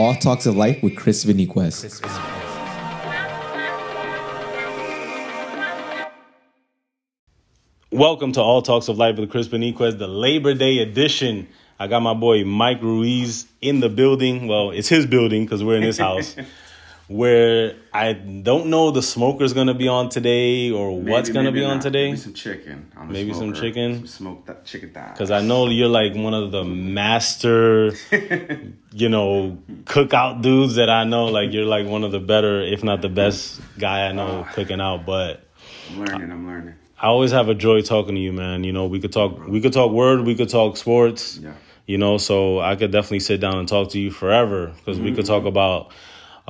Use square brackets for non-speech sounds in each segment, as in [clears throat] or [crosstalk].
All Talks of Life with Chris Beniquez. Welcome to All Talks of Life with Chris Beniquez, the Labor Day edition. I got my boy Mike Ruiz in the building. Well, it's his building because we're in his house. [laughs] where I don't know the smoker's gonna be on today or Maybe, what's gonna be on today. Maybe some chicken. Maybe some chicken? Some smoked that chicken thighs. Because I know you're like one of the master, [laughs] you know, cookout dudes that I know. Like you're like one of the better, if not the best guy I know ah. cooking out. But I'm learning. I'm learning. I always have a joy talking to you, man. You know, we could talk, we could talk word, we could talk sports. Yeah. You know, so I could definitely sit down and talk to you forever because we could talk mm-hmm. about,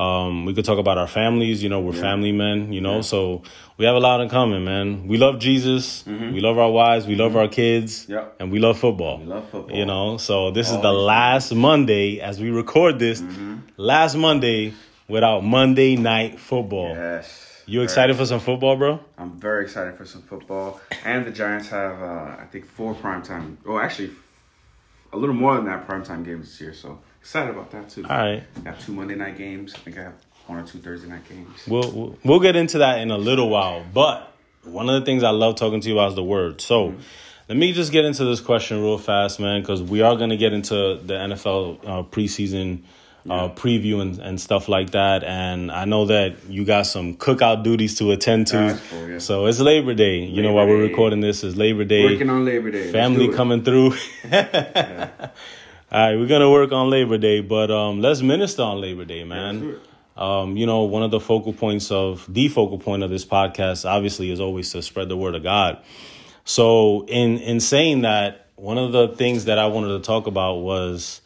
um, we could talk about our families. You know, we're family men. You know, so we have a lot in common, man. We love Jesus. We love our wives. We love our kids. Yep. And we love football. We love football. You know, so this is the last Monday as we record this. Last Monday without Monday night football. Yes. You excited for some football, bro? I'm very excited for some football. And the Giants have, uh, I think, four primetime. Oh, actually, a little more than that primetime games this year. So excited about that too. All right. Got two Monday night games. I think I have one or two Thursday night games. We'll, we'll we'll get into that in a little while. But one of the things I love talking to you about is the word. So let me just get into this question real fast, man, because we are going to get into the NFL uh, preseason uh, preview and, and stuff like that. And I know that you got some cookout duties to attend to. Cool, yeah. So it's Labor Day. you know, Labor while we're recording this is Labor Day. Working on Labor Day. Family coming through. [laughs] All right, we're gonna work on Labor Day, but um, let's minister on Labor Day, man. um, you know, one of the focal points of the focal point of this podcast, obviously, is always to spread the word of God. So, in in saying that, one of the things that I wanted to talk about was,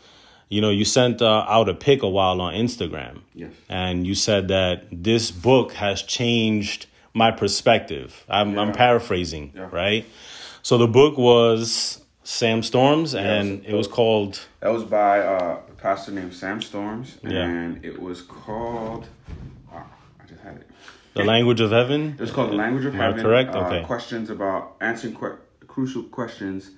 you know, you sent uh, out a pic a while on Instagram, Yes. and you said that this book has changed my perspective. I'm, I'm paraphrasing, Yeah. right? So the book was Sam Storms, and it was called That was by uh, a pastor named Sam Storms, Yeah. and it was called. Wow, I just had it. "The Language of Heaven." It was called The Language of Am I Heaven. correct? Uh, Okay. Questions about answering que- crucial questions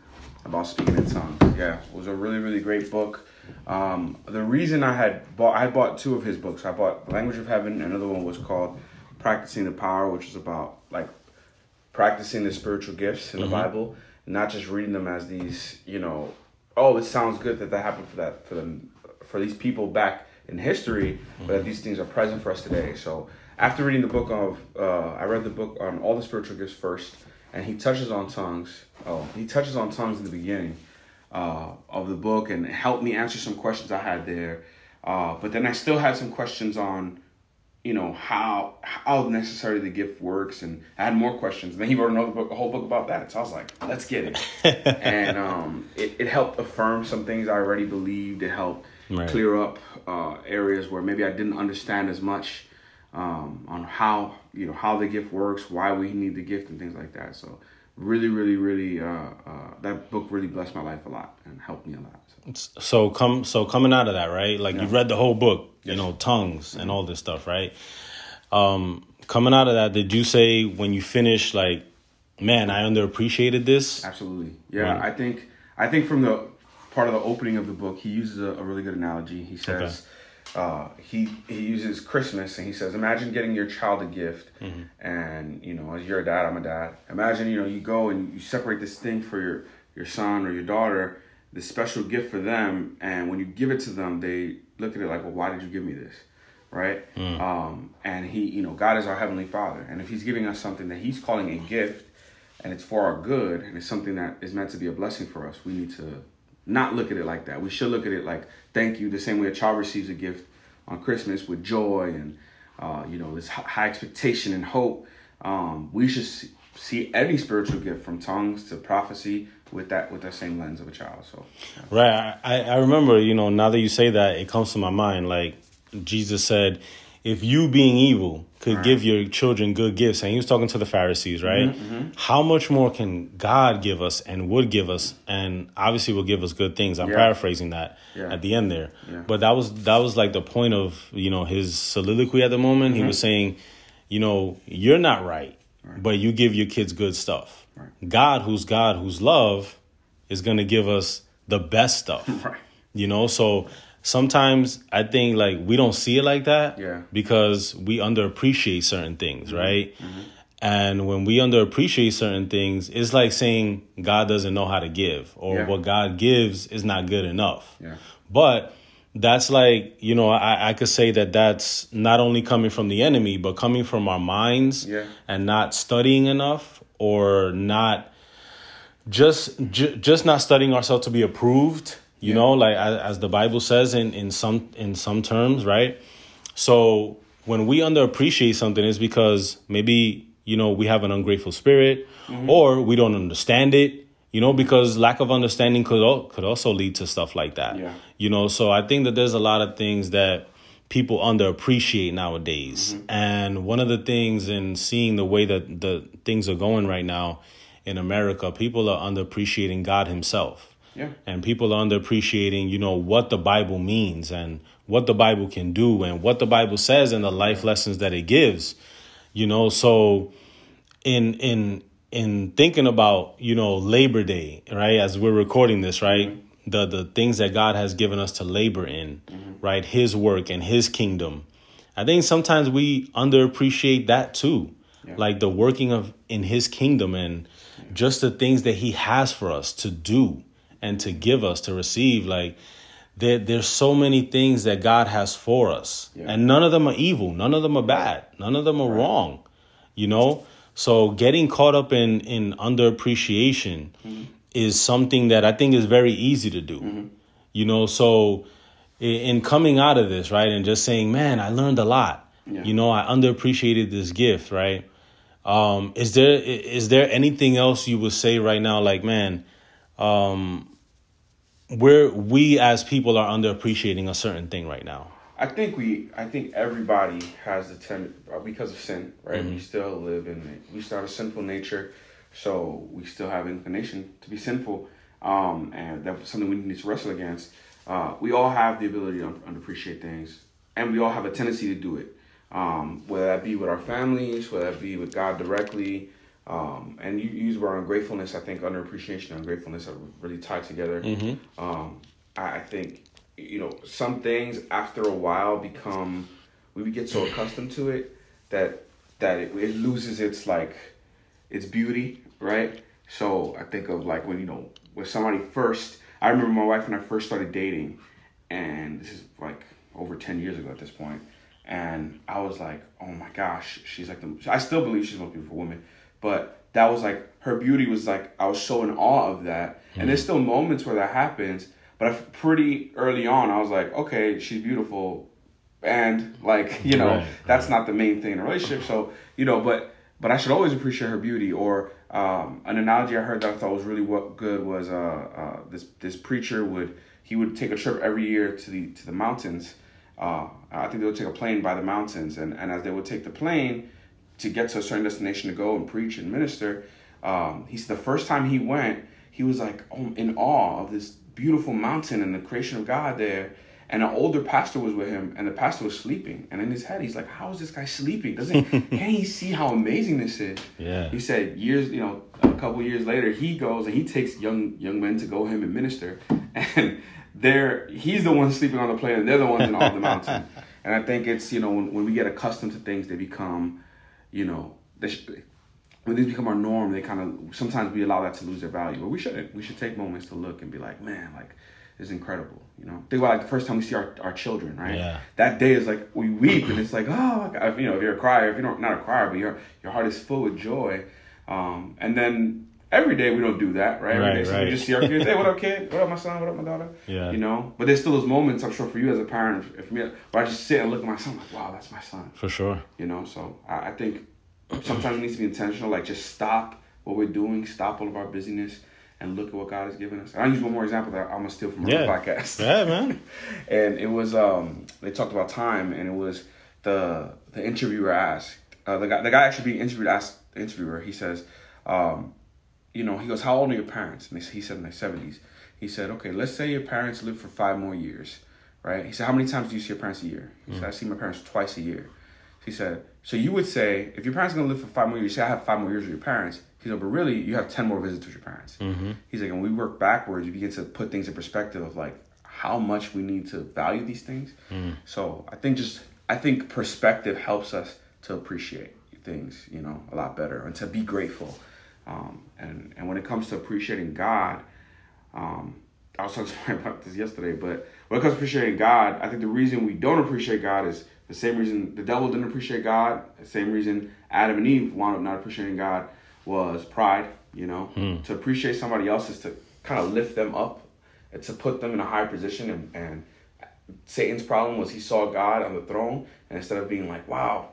about speaking in tongues. Yeah, it was a really really great book. Um, the reason I had bought I bought two of his books. I bought The Language of Heaven. Another one was called Practicing the Power, which is about like practicing the spiritual gifts in the Bible, not just reading them as these, you know, oh, it sounds good that that happened for that for them for these people back in history, but that these things are present for us today. So after reading the book of, uh, I read the book on all the spiritual gifts first, and he touches on tongues. Oh, he touches on tongues in the beginning uh, of the book, and helped me answer some questions I had there. Uh, but then I still had some questions on you know how how necessarily the gift works and I had more questions. And then he wrote another book a whole book about that. So I was like let's get it. [laughs] And um it, it helped affirm some things I already believed. It helped Right. clear up uh areas where maybe I didn't understand as much um on how you know how the gift works why we need the gift and things like that. So really really really uh, uh that book really blessed my life a lot and helped me a lot so. so come so coming out of that right like you've read the whole book you know tongues and all this stuff right um coming out of that did you say when you finished like man i underappreciated this Absolutely. Yeah, Right. I think I think from the part of the opening of the book, he uses a, a really good analogy. He says uh, he he uses Christmas and he says, imagine getting your child a gift, and you know, as you're a dad, I'm a dad. Imagine you know you go and you separate this thing for your your son or your daughter, this special gift for them, and when you give it to them, they look at it like, well, why did you give me this? Right? Um, and he, you know, God is our heavenly Father, and if He's giving us something that He's calling a gift and it's for our good and it's something that is meant to be a blessing for us, we need to not look at it like that. We should look at it like thank you, the same way a child receives a gift on Christmas with joy and uh, you know this high expectation and hope. Um, we should see, any spiritual gift from tongues to prophecy with that with that same lens of a child. So Right. I, I remember, you know, now that you say that, it comes to my mind. Like Jesus said, if you being evil could give your children good gifts, and he was talking to the Pharisees, right? Mm-hmm, How much more can God give us and would give us, and obviously will give us good things? I'm Yeah. paraphrasing that Yeah. at the end there, Yeah. but that was that was like the point of you know his soliloquy at the moment. Mm-hmm. He was saying, you know, you're not right, but you give your kids good stuff. Right. God, who's God, who's love, is going to give us the best stuff. [laughs] right. You know, so sometimes I think like we don't see it like that. Yeah. Because we underappreciate certain things, mm-hmm. right? Mm-hmm. And when we underappreciate certain things, it's like saying God doesn't know how to give or Yeah. what God gives is not good enough. Yeah. But that's like, you know, I, I could say that that's not only coming from the enemy, but coming from our minds Yeah. and not studying enough or not just ju- just not studying ourselves to be approved you know like as, as the bible says in in some in some terms right? So when we underappreciate something is because maybe you know we have an ungrateful spirit mm-hmm. or we don't understand it you know because lack of understanding could could also lead to stuff like that. Yeah. you know so i think that there's a lot of things that people underappreciate nowadays. Mm-hmm. And one of the things in seeing the way that the things are going right now in america people are underappreciating god himself Yeah. and people are underappreciating you know what the bible means and what the bible can do and what the bible says and the life lessons that it gives you know. So in in in thinking about you know labor day right as we're recording this right mm-hmm. the the things that god has given us to labor in mm-hmm. right his work and his kingdom i think sometimes we underappreciate that too. Like the working of in his kingdom and just the things that he has for us to do and to give us to receive like there, there's so many things that god has for us. Yeah. and none of them are evil. None of them are bad. None of them are wrong you know? So getting caught up in in underappreciation is something that i think is very easy to do you know? So in coming out of this right and just saying man i learned a lot. Yeah. you know i underappreciated this gift right? Um is there is there anything else you would say right now like man um where we as people are underappreciating a certain thing right now I think we, I think everybody has the ten uh, because of sin, right? We still live in, we still have a sinful nature, so we still have inclination to be sinful, um, and that's something we need to wrestle against. Uh, we all have the ability to underappreciate things, and we all have a tendency to do it, um, whether that be with our families, whether that be with God directly. Um, and you use the word ungratefulness. I think underappreciation and ungratefulness are really tied together. Um, I, I think you know some things after a while become we get so accustomed to it that that it, it loses its like its beauty, right? So I think of like when you know when somebody first. I remember my wife and I first started dating, and this is like over ten years ago at this point. point, and I was like, oh my gosh, she's like the. I still believe she's the most beautiful woman, but that was like her beauty was like I was so in awe of that, and there's still moments where that happens, but I, pretty early on I was like, okay, she's beautiful, and like [laughs] you know Right, that's not the main thing in a relationship so you know but but i should always appreciate her beauty or um, an analogy i heard that i thought was really wo- good was uh, uh, this this preacher would he would take a trip every year to the to the mountains. Uh, i think they would take a plane by the mountains and, and as they would take the plane to get to a certain destination to go and preach and minister um, he said the first time he went he was like oh, in awe of this beautiful mountain and the creation of god there and an older pastor was with him, and the pastor was sleeping. And in his head, he's like, "How is this guy sleeping? Doesn't [laughs] can't he see how amazing this is?" Yeah. He said, years, you know, a couple years later, he goes and he takes young young men to go him and minister, and they're he's the one sleeping on the plane, and they're the ones in all the mountain. [laughs] And I think it's you know when, when we get accustomed to things, they become, you know, they sh- when these become our norm, they kind of sometimes we allow that to lose their value. But we shouldn't. We should take moments to look and be like, man, like is incredible. You know, think about like the first time we see our, our children, right? Yeah. That day is like we weep and it's like, oh, my God. you know, if you're a crier, if you're not, not a crier, but your your heart is full with joy. Um, and then every day we don't do that, right? Every Right, day, so right. we just see our kids. Hey, what up, kid? What up, my son? What up, my daughter? Yeah. You know, but there's still those moments. I'm sure for you as a parent, if me, where I just sit and look at my son, like, wow, that's my son for sure you know so I, I think sometimes it needs to be intentional like just stop what we're doing stop all of our busyness and look at what god has given us and i'll use one more example that i'm gonna steal from yeah podcast yeah man [laughs] and it was um they talked about time and it was the the interviewer asked uh, the guy the guy actually being interviewed asked the interviewer he says um you know he goes how old are your parents? And they, he said in their 70s he said okay let's say your parents live for five more years right? He said how many times do you see your parents a year? He said i see my parents twice a year. He said so you would say if your parents are going to live for five more years you say i have five more years with your parents. He said but really you have 10 more visits with your parents. Mm-hmm. he's like and we work backwards you begin to put things in perspective of like how much we need to value these things. So I think just I think perspective helps us to appreciate things, you know, a lot better and to be grateful. Um, and and when it comes to appreciating God, um, I was talking to [laughs] somebody about this yesterday, but when it comes to appreciating God, I think the reason we don't appreciate God is the same reason the devil didn't appreciate God, the same reason Adam and Eve wound up not appreciating God was pride, you know. To appreciate somebody else is to kind of lift them up, and to put them in a higher position. And, and Satan's problem was he saw God on the throne, and instead of being like, wow,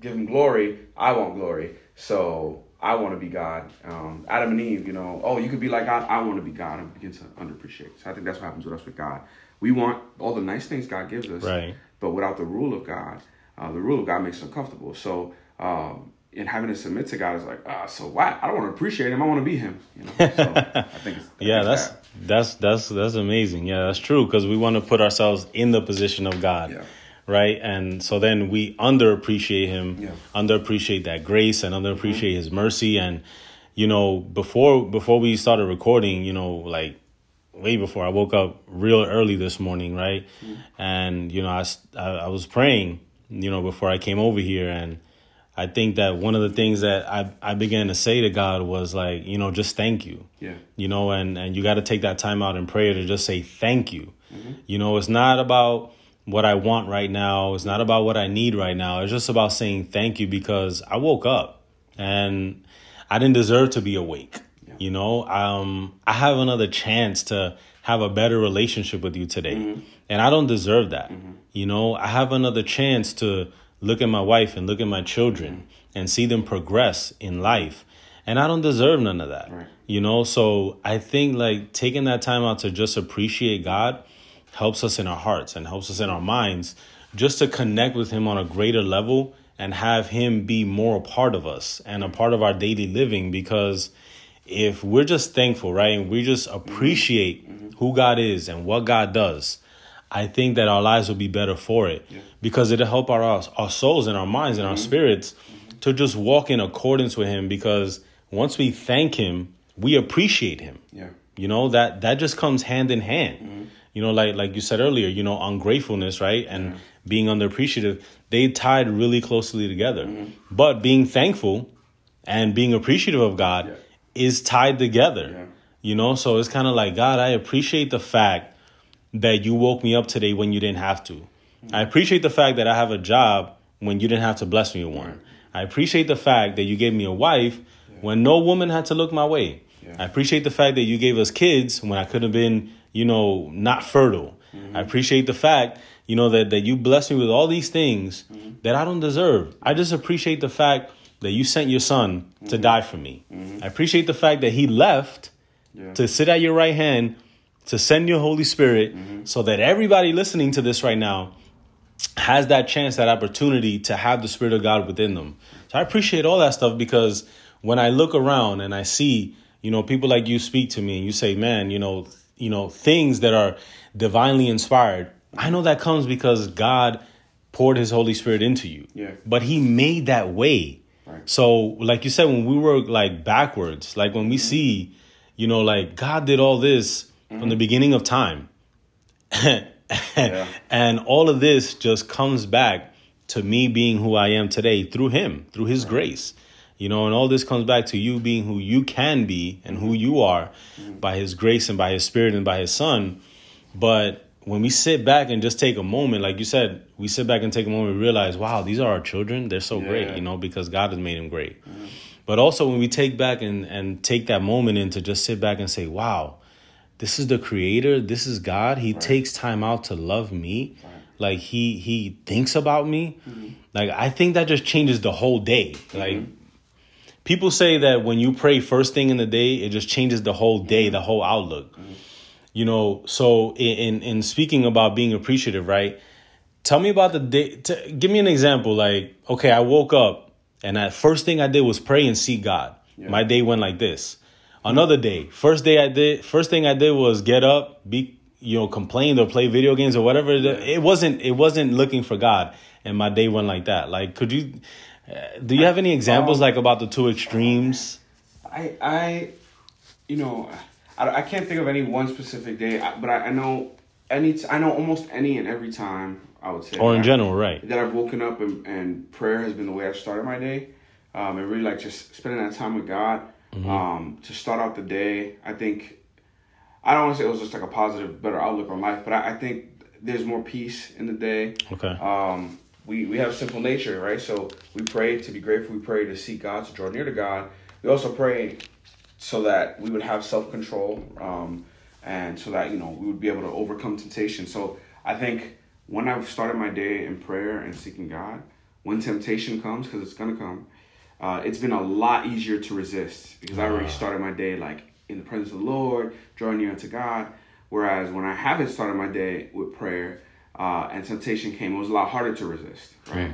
give him glory, I want glory. So I want to be God. Um, Adam and Eve, you know, oh, you could be like God, I want to be God, and begin to underappreciate. So I think that's what happens with us with God. We want all the nice things God gives us, Right. but without the rule of God, uh, the rule of God makes us uncomfortable. So, um, in having to submit to God is like, ah, so why? I don't want to appreciate Him. I want to be Him. You know. So I think. It's, I Yeah, think that's that. that's that's that's amazing. Yeah, that's true because we want to put ourselves in the position of God. Yeah. Right, and so then we underappreciate Him, Yeah. underappreciate that grace, and underappreciate mm-hmm. His mercy. And you know, before before we started recording, you know, like way before I woke up real early this morning, right? Mm-hmm. And you know, I I was praying, you know, before I came over here, and I think that one of the things that I I began to say to God was like, you know, just thank you Yeah. you know and and you got to take that time out in prayer to just say thank you mm-hmm. you know it's not about what i want right now. It's not about what i need right now. It's just about saying thank you because i woke up and i didn't deserve to be awake you know? Um i have another chance to have a better relationship with you today. Mm-hmm. And i don't deserve that mm-hmm. you know? I have another chance to look at my wife and look at my children mm-hmm. and see them progress in life. And i don't deserve none of that Right. you know? So i think like taking that time out to just appreciate god helps us in our hearts and helps us in our minds just to connect with him on a greater level and have him be more a part of us and a part of our daily living because if we're just thankful right and we just mm-hmm. appreciate mm-hmm. who god is and what god does i think that our lives will be better for it because it'll help our our souls and our minds and our mm-hmm. spirits to just walk in accordance with him because once we thank him we appreciate him. Yeah. you know that that just comes hand in hand you know like like you said earlier you know ungratefulness right? And being underappreciative they tied really closely together. Mm-hmm. But being thankful and being appreciative of god Yeah. is tied together Yeah. you know? So it's kind of like god i appreciate the fact that you woke me up today when you didn't have to. Mm-hmm. I appreciate the fact that i have a job when you didn't have to bless me with one. I appreciate the fact that you gave me a wife when no woman had to look my way. I appreciate the fact that you gave us kids when I could have been, you know, not fertile. I mm-hmm. appreciate the fact, you know, that, that you blessed me with all these things mm-hmm. that I don't deserve. I just appreciate the fact that you sent your son to mm-hmm. die for me. I appreciate the fact that he left Yeah. to sit at your right hand to send your Holy Spirit so that everybody listening to this right now has that chance, that opportunity to have the Spirit of God within them. So I appreciate all that stuff because when I look around and I see, you know, people like you speak to me and you say, man, you know, you know, things that are divinely inspired, I know that comes because God poured his Holy Spirit into you. Yeah. But he made that way. Right. So, like you said, when we were like backwards, like when we mm-hmm. see, you know, like God did all this from the mm-hmm. beginning of time. [laughs] And all of this just comes back to me being who I am today through Him, through His grace. You know, and all this comes back to you being who you can be and who you are by His grace and by His Spirit and by His Son. But when we sit back and just take a moment, like you said, we sit back and take a moment and realize, wow, these are our children. They're so great, you know, because God has made them great. But also when we take back and, and take that moment in to just sit back and say, wow, this is the creator, this is God. He takes time out to love me. Like he he thinks about me. Mm-hmm. Like I think that just changes the whole day. Like mm-hmm. People say that when you pray first thing in the day, it just changes the whole day, the whole outlook. You know, so in, in in speaking about being appreciative, right? Tell me about the day. T- give me an example. Like, okay, I woke up and that first thing I did was pray and see God. My day went like this. Another day, first day I did, first thing I did was get up, be you know, complain or play video games or whatever. It wasn't. It wasn't looking for God, and my day went like that. Like, could you? Do you have any examples Um, like about the two extremes? I, I, you know, I, I can't think of any one specific day, but I, I know any t- I know almost any and every time I would say Or in that- general, right? that I've woken up and, and prayer has been the way I've started my day. Um, and really like just spending that time with God um, to start out the day. I think I don't want to say it was just like a positive, better outlook on life, but I, I think there's more peace in the day. Okay. Um, we, we have simple nature, right? So we pray to be grateful. We pray to seek God, to draw near to God. We also pray so that we would have self control, um, and so that you know we would be able to overcome temptation. So I think when I've started my day in prayer and seeking God, when temptation comes, because it's gonna come, uh, it's been a lot easier to resist because I already started my day like in the presence of the Lord, drawing near to God. Whereas when I haven't started my day with prayer uh, and temptation came, it was a lot harder to resist, right?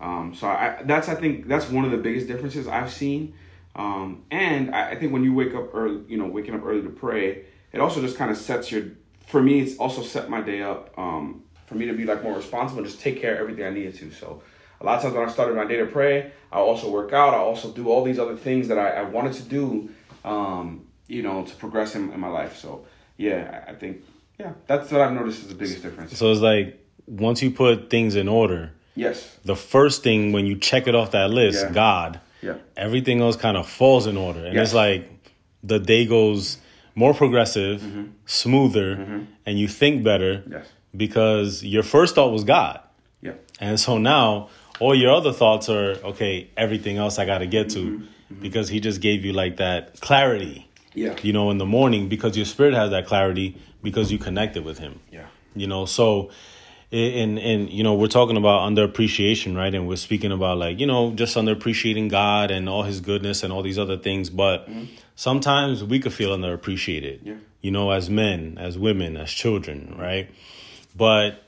Um, so I, that's I think that's one of the biggest differences I've seen. Um, and I, I think when you wake up early, you know, waking up early to pray, it also just kind of sets your. For me, it's also set my day up um, for me to be like more responsible, and just take care of everything I needed to. So a lot of times when I started my day to pray, I also work out. I also do all these other things that I, I wanted to do, um, you know, to progress in, in my life. So yeah, I think yeah, that's what I've noticed is the biggest difference. So it's like once you put things in order, yes, the first thing when you check it off that list, Yeah. God, yeah, everything else kind of falls in order. And Yes. it's like the day goes more progressive, Mm-hmm. smoother, and you think better yes, because your first thought was God. yeah, And so now all your other thoughts are okay, everything else I got to get to Mm-hmm. because he just gave you like that clarity, yeah, you know, in the morning because your spirit has that clarity because you connected with him. yeah, You know, so and and you know, we're talking about underappreciation, right? And we're speaking about like, you know, just underappreciating God and all his goodness and all these other things, but sometimes we could feel underappreciated. Yeah. You know, as men, as women, as children, right? But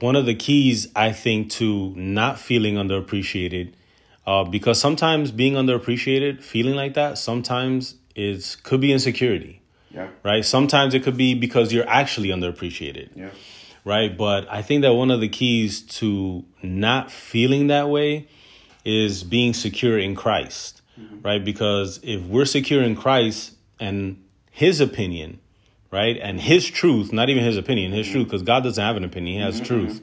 one of the keys I think to not feeling underappreciated uh, because sometimes being underappreciated, feeling like that, sometimes is could be insecurity, yeah, right? Sometimes it could be because you're actually underappreciated, yeah, right? But I think that one of the keys to not feeling that way is being secure in Christ, mm-hmm. right? Because if we're secure in Christ and His opinion, right, and His truth, not even His opinion, His mm-hmm. truth, because God doesn't have an opinion, He has mm-hmm. truth.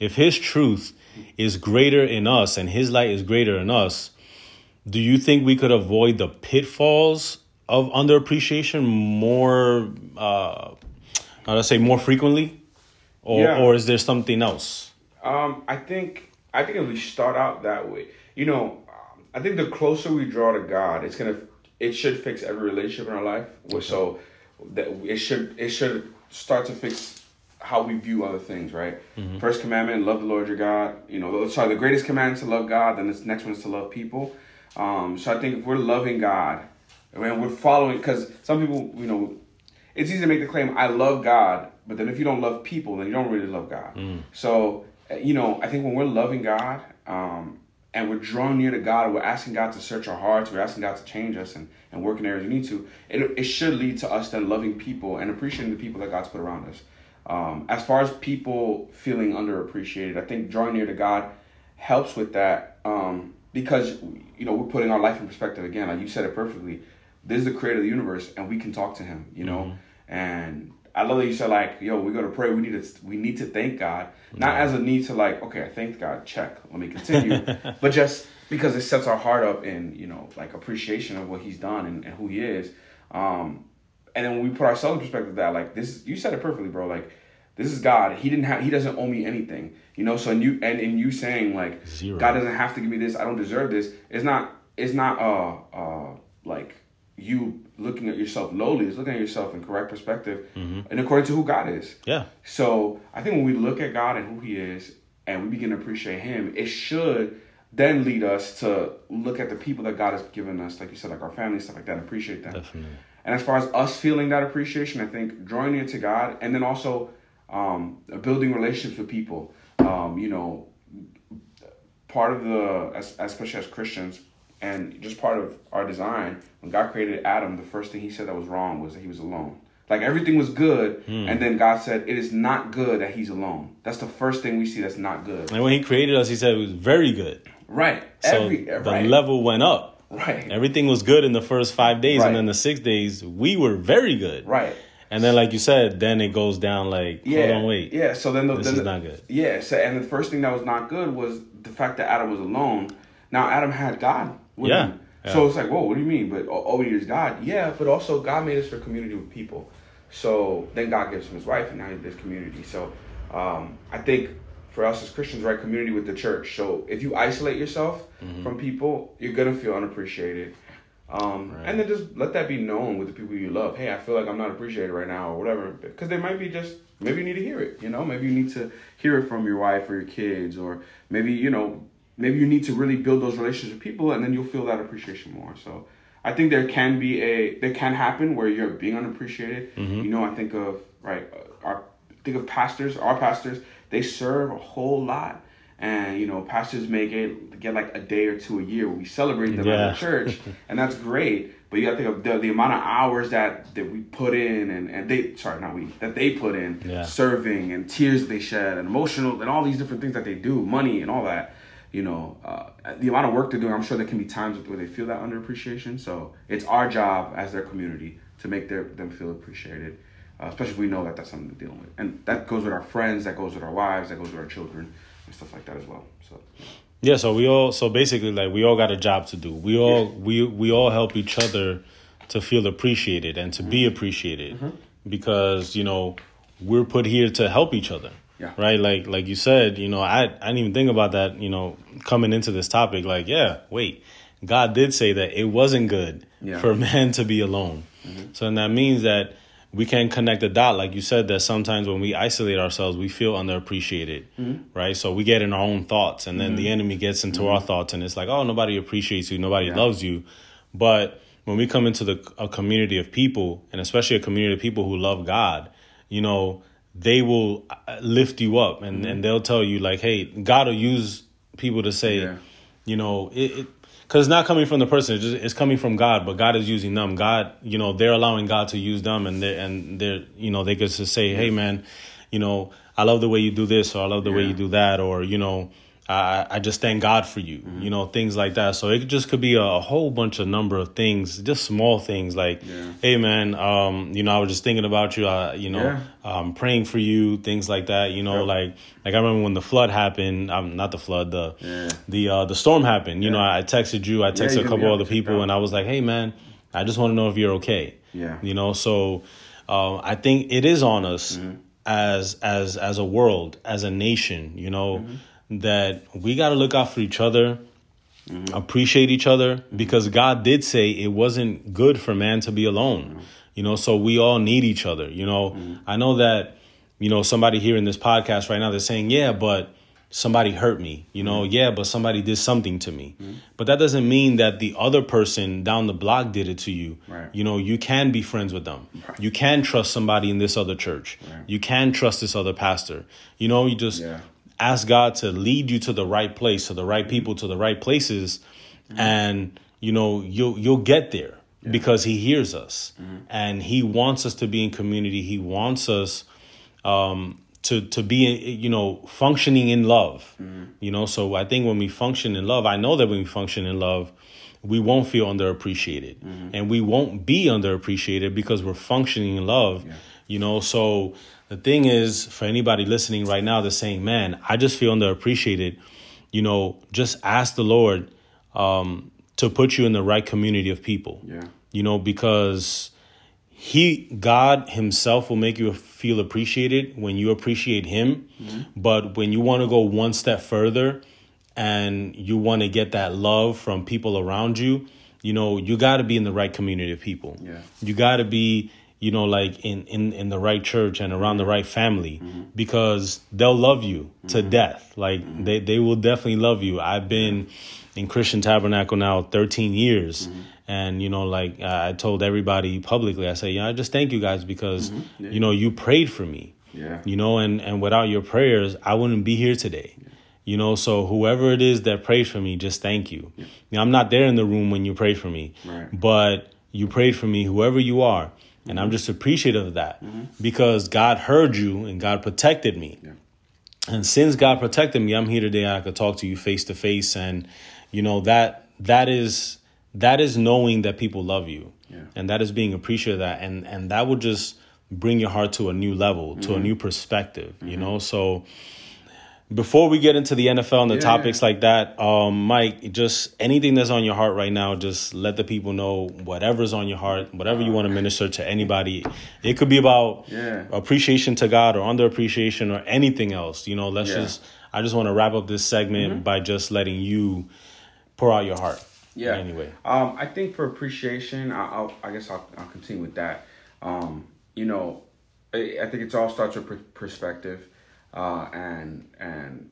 If His truth is greater in us and His light is greater in us, do you think we could avoid the pitfalls of underappreciation more? Uh, how to say more frequently, or Yeah. or is there something else? Um, I think I think if we start out that way, you know, I think the closer we draw to God, it's gonna it should fix every relationship in our life. So that it should it should start to fix how we view other things, right? First commandment, love the Lord your God. You know, sorry, the greatest commandment is to love God. Then this next one is to love people. Um, so I think if we're loving God, and we're following, because some people, you know, it's easy to make the claim I love God, but then if you don't love people, then you don't really love God. So uh, you know, I think when we're loving God um, and we're drawing near to God, we're asking God to search our hearts, we're asking God to change us and, and work in areas we need to. It, it should lead to us then loving people and appreciating the people that God's put around us. Um, as far as people feeling underappreciated, I think drawing near to God helps with that um, because you know we're putting our life in perspective again. Like you said it perfectly. This is the creator of the universe, and we can talk to him. You know, and I love that you said like, "Yo, we go to pray. We need to we need to thank God, not as a need to like, okay, I thank God. Check. Let me continue, [laughs] but just because it sets our heart up in you know like appreciation of what He's done and, and who He is. Um, and then when we put ourselves in perspective that like this you said it perfectly bro like this is god he didn't have he doesn't owe me anything you know so and you and in you saying like Zero. god doesn't have to give me this i don't deserve this it's not it's not uh uh like you looking at yourself lowly is looking at yourself in correct perspective and according to who god is Yeah, so I think when we look at God and who He is, and we begin to appreciate Him, it should then lead us to look at the people that God has given us, like you said, like our family stuff like that, and appreciate them. definitely. And as far as us feeling that appreciation, I think drawing near to God, and then also um, building relationships with people. Um, you know, part of the, as- especially as Christians, and just part of our design, when God created Adam, the first thing He said that was wrong was that he was alone. Like everything was good, hmm. and then God said, "It is not good that he's alone." That's the first thing we see that's not good. And when he created us, he said it was very good. Right. So Every the right. level went up. Right. Everything was good in the first five days, Right. and then the six days we were very good. Right. And then, like you said, then it goes down. Like, Yeah. hold on, wait. Yeah. So then the, This then is the- not good. Yeah. So and the first thing that was not good was the fact that Adam was alone. Now Adam had God. Yeah. So it's like, whoa, what do you mean? But oh, oh, he is God. Yeah, but also God made us for community with people. So then God gives him his wife, and now there's community. So um, I think for us as Christians, right, community with the church. So if you isolate yourself Mm-hmm. from people, you're gonna feel unappreciated. Um, Right. And then just let that be known with the people you love. Hey, I feel like I'm not appreciated right now, or whatever. Because they might be just maybe you need to hear it. You know, maybe you need to hear it from your wife or your kids, or maybe you know, maybe you need to really build those relationships with people, and then you'll feel that appreciation more. So. I think there can be a there can happen where you're being unappreciated. Mm-hmm. You know, I think of right our think of pastors, our pastors, they serve a whole lot. And you know, pastors may get get like a day or two a year. We celebrate them Yeah. at the church, [laughs] and that's great. But you got to think of the, the amount of hours that that we put in, and, and they sorry, not we that they put in Yeah. serving, and tears they shed, and emotional, and all these different things that they do, money and all that. You know, uh, the amount of work they're doing. I'm sure there can be times where they feel that underappreciation. So it's our job as their community to make their them feel appreciated, uh, especially if we know that that's something they're dealing with. And that goes with our friends, that goes with our wives, that goes with our children, and stuff like that as well. So Yeah, so we all so basically like we all got a job to do. We all we we all help each other to feel appreciated and to Mm-hmm. be appreciated because, you know, we're put here to help each other. Yeah. Right? Like like you said, you know, I I didn't even think about that, you know, coming into this topic like, yeah, wait. God did say that it wasn't good Yeah. for [laughs] man to be alone. Mm-hmm. So and that means that we can connect the dot, like you said, that sometimes when we isolate ourselves, we feel underappreciated, mm-hmm. right? So we get in our own thoughts, and then the mm-hmm. enemy gets into our thoughts, and it's like, oh, nobody appreciates you, nobody loves you. But when we come into the a community of people, and especially a community of people who love God, you know, they will uh, lift you up, and and they'll tell you like, hey, God will use people to say, Yeah. you know, it. it because it's not coming from the person; it's, just, it's coming from God. But God is using them. God, you know, they're allowing God to use them, and they and they're, you know, they could just say, "Hey, man, you know, I love the way you do this, or I love the way you do that, or you know, I I just thank God for you, Mm-hmm. you know, things like that." So it just could be a, a whole bunch of number of things, just small things like, Yeah. "Hey, man, um, you know, I was just thinking about you, uh, you know, Yeah. um, praying for you, things like that, you know, Yep. like like I remember when the flood happened, um, not the flood, the Yeah. the uh, the storm happened. You know, I texted you, I you texted a couple other people, and I was like, "Hey, man, I just want to know if you're okay." Yeah. You know, so um, I think it is on us Mm-hmm. as as as a world, as a nation. You know, Mm-hmm. That we got to look out for each other. Mm-hmm. Appreciate each other because God did say it wasn't good for man to be alone. Mm-hmm. You know, so we all need each other. You know, I know that, you know, somebody here in this podcast right now, they're saying, yeah, but somebody hurt me. You know, yeah, but somebody did something to me. But that doesn't mean that the other person down the block did it to you. Right. You know, you can be friends with them. You can trust somebody in this other church. Right. You can trust this other pastor. You know, you just Yeah. Ask God to lead you to the right place, to the right people, to the right places, mm-hmm. and you know you'll you'll get there because He hears us, mm-hmm. and He wants us to be in community. He wants us um, to to be you know functioning in love. Mm-hmm. You know, so I think when we function in love, I know that when we function in love. We won't feel underappreciated, and we won't be underappreciated because we're functioning in love. You know, so the thing is, for anybody listening right now they're saying, man, I just feel underappreciated, you know, just ask the Lord um, to put you in the right community of people. Yeah. You know, because he God himself will make you feel appreciated when you appreciate him. But when you want to go one step further and you want to get that love from people around you, you know, you got to be in the right community of people. Yeah. You got to be, you know, like in, in, in the right church and around the right family mm-hmm. because they'll love you to mm-hmm. death. Like mm-hmm. they, they will definitely love you. I've been in Christian Tabernacle now 13 years. And, you know, like I told everybody publicly, I say, know I just thank you guys because, you know, you prayed for me. Yeah. you know and and without your prayers i wouldn't be here today. You know so whoever it is that prayed for me just thank you. You know, i'm not there in the room when you prayed for me Right. but you prayed for me whoever you are and i'm just appreciative of that because god heard you and god protected me Yeah. and since god protected me i'm here today i could talk to you face to face and you know that that is that is knowing that people love you Yeah. and that is being appreciative of that and and that will just bring your heart to a new level, to a Mm-hmm. new perspective, you know? So before we get into the NFL and the Yeah. topics like that, um, Mike, just anything that's on your heart right now, just let the people know whatever's on your heart, whatever you want to minister to anybody. It could be about Yeah. appreciation to God or under appreciation or anything else. You know, let's Yeah. Mm-hmm. just I just want to wrap up this segment by just letting you pour out your heart. Yeah. Anyway. Um, I think for appreciation, I, I'll, I guess I'll, I'll continue with that. Um, you know, I, I think it's all starts with per- perspective, uh, and and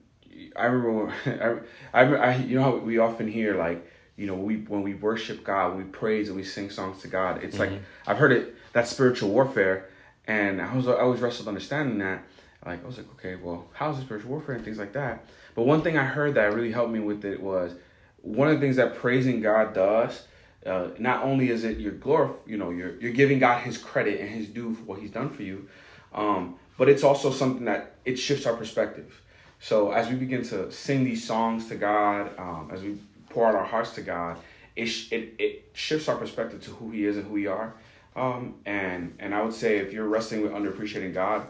I remember, [laughs] I, I, I, you know, how we often hear like, you know, we when we worship God, we praise and we sing songs to God. It's like I've heard it that spiritual warfare, and I was I always wrestled understanding that. Like I was like, okay, well, how's the spiritual warfare and things like that. But one thing I heard that really helped me with it was one of the things that praising God does, uh, not only is it your glor, you know, you're you're giving God His credit and His due for what He's done for you, um, but it's also something that it shifts our perspective. So as we begin to sing these songs to God, um, as we pour out our hearts to God, it sh- it it shifts our perspective to who He is and who we are. Um, and and I would say if you're wrestling with underappreciating God,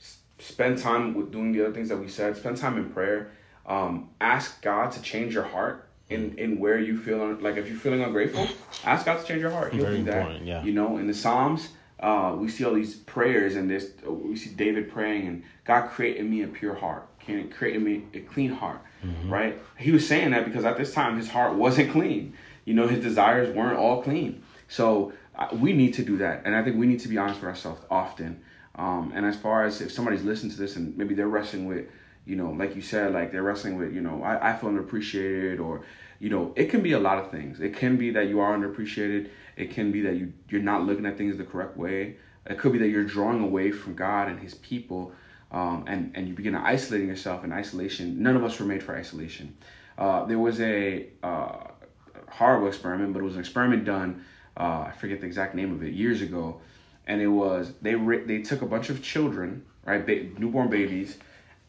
s- spend time with doing the other things that we said. Spend time in prayer. Um, ask God to change your heart in in where you feel un- like if you're feeling ungrateful, ask God to change your heart. He'll Very do that. important, yeah. You know, in the Psalms, uh, we see all these prayers and this. We see David praying and God created me a pure heart. Can it create me a clean heart? Mm-hmm. Right? He was saying that because at this time his heart wasn't [laughs] clean. You know, his desires weren't all clean. So uh, we need to do that, and I think we need to be honest with ourselves often. Um, and as far as if somebody's listening to this and maybe they're wrestling with, you know, like you said, like they're wrestling with, you know, I, I feel underappreciated or, you know, it can be a lot of things. It can be that you are underappreciated. It can be that you, you're not looking at things the correct way. It could be that you're drawing away from God and his people um, and, and you begin isolating yourself in isolation. None of us were made for isolation. Uh, there was a uh, horrible experiment, but it was an experiment done, uh, I forget the exact name of it, years ago. And it was, they, ri- they took a bunch of children, right, ba- newborn babies,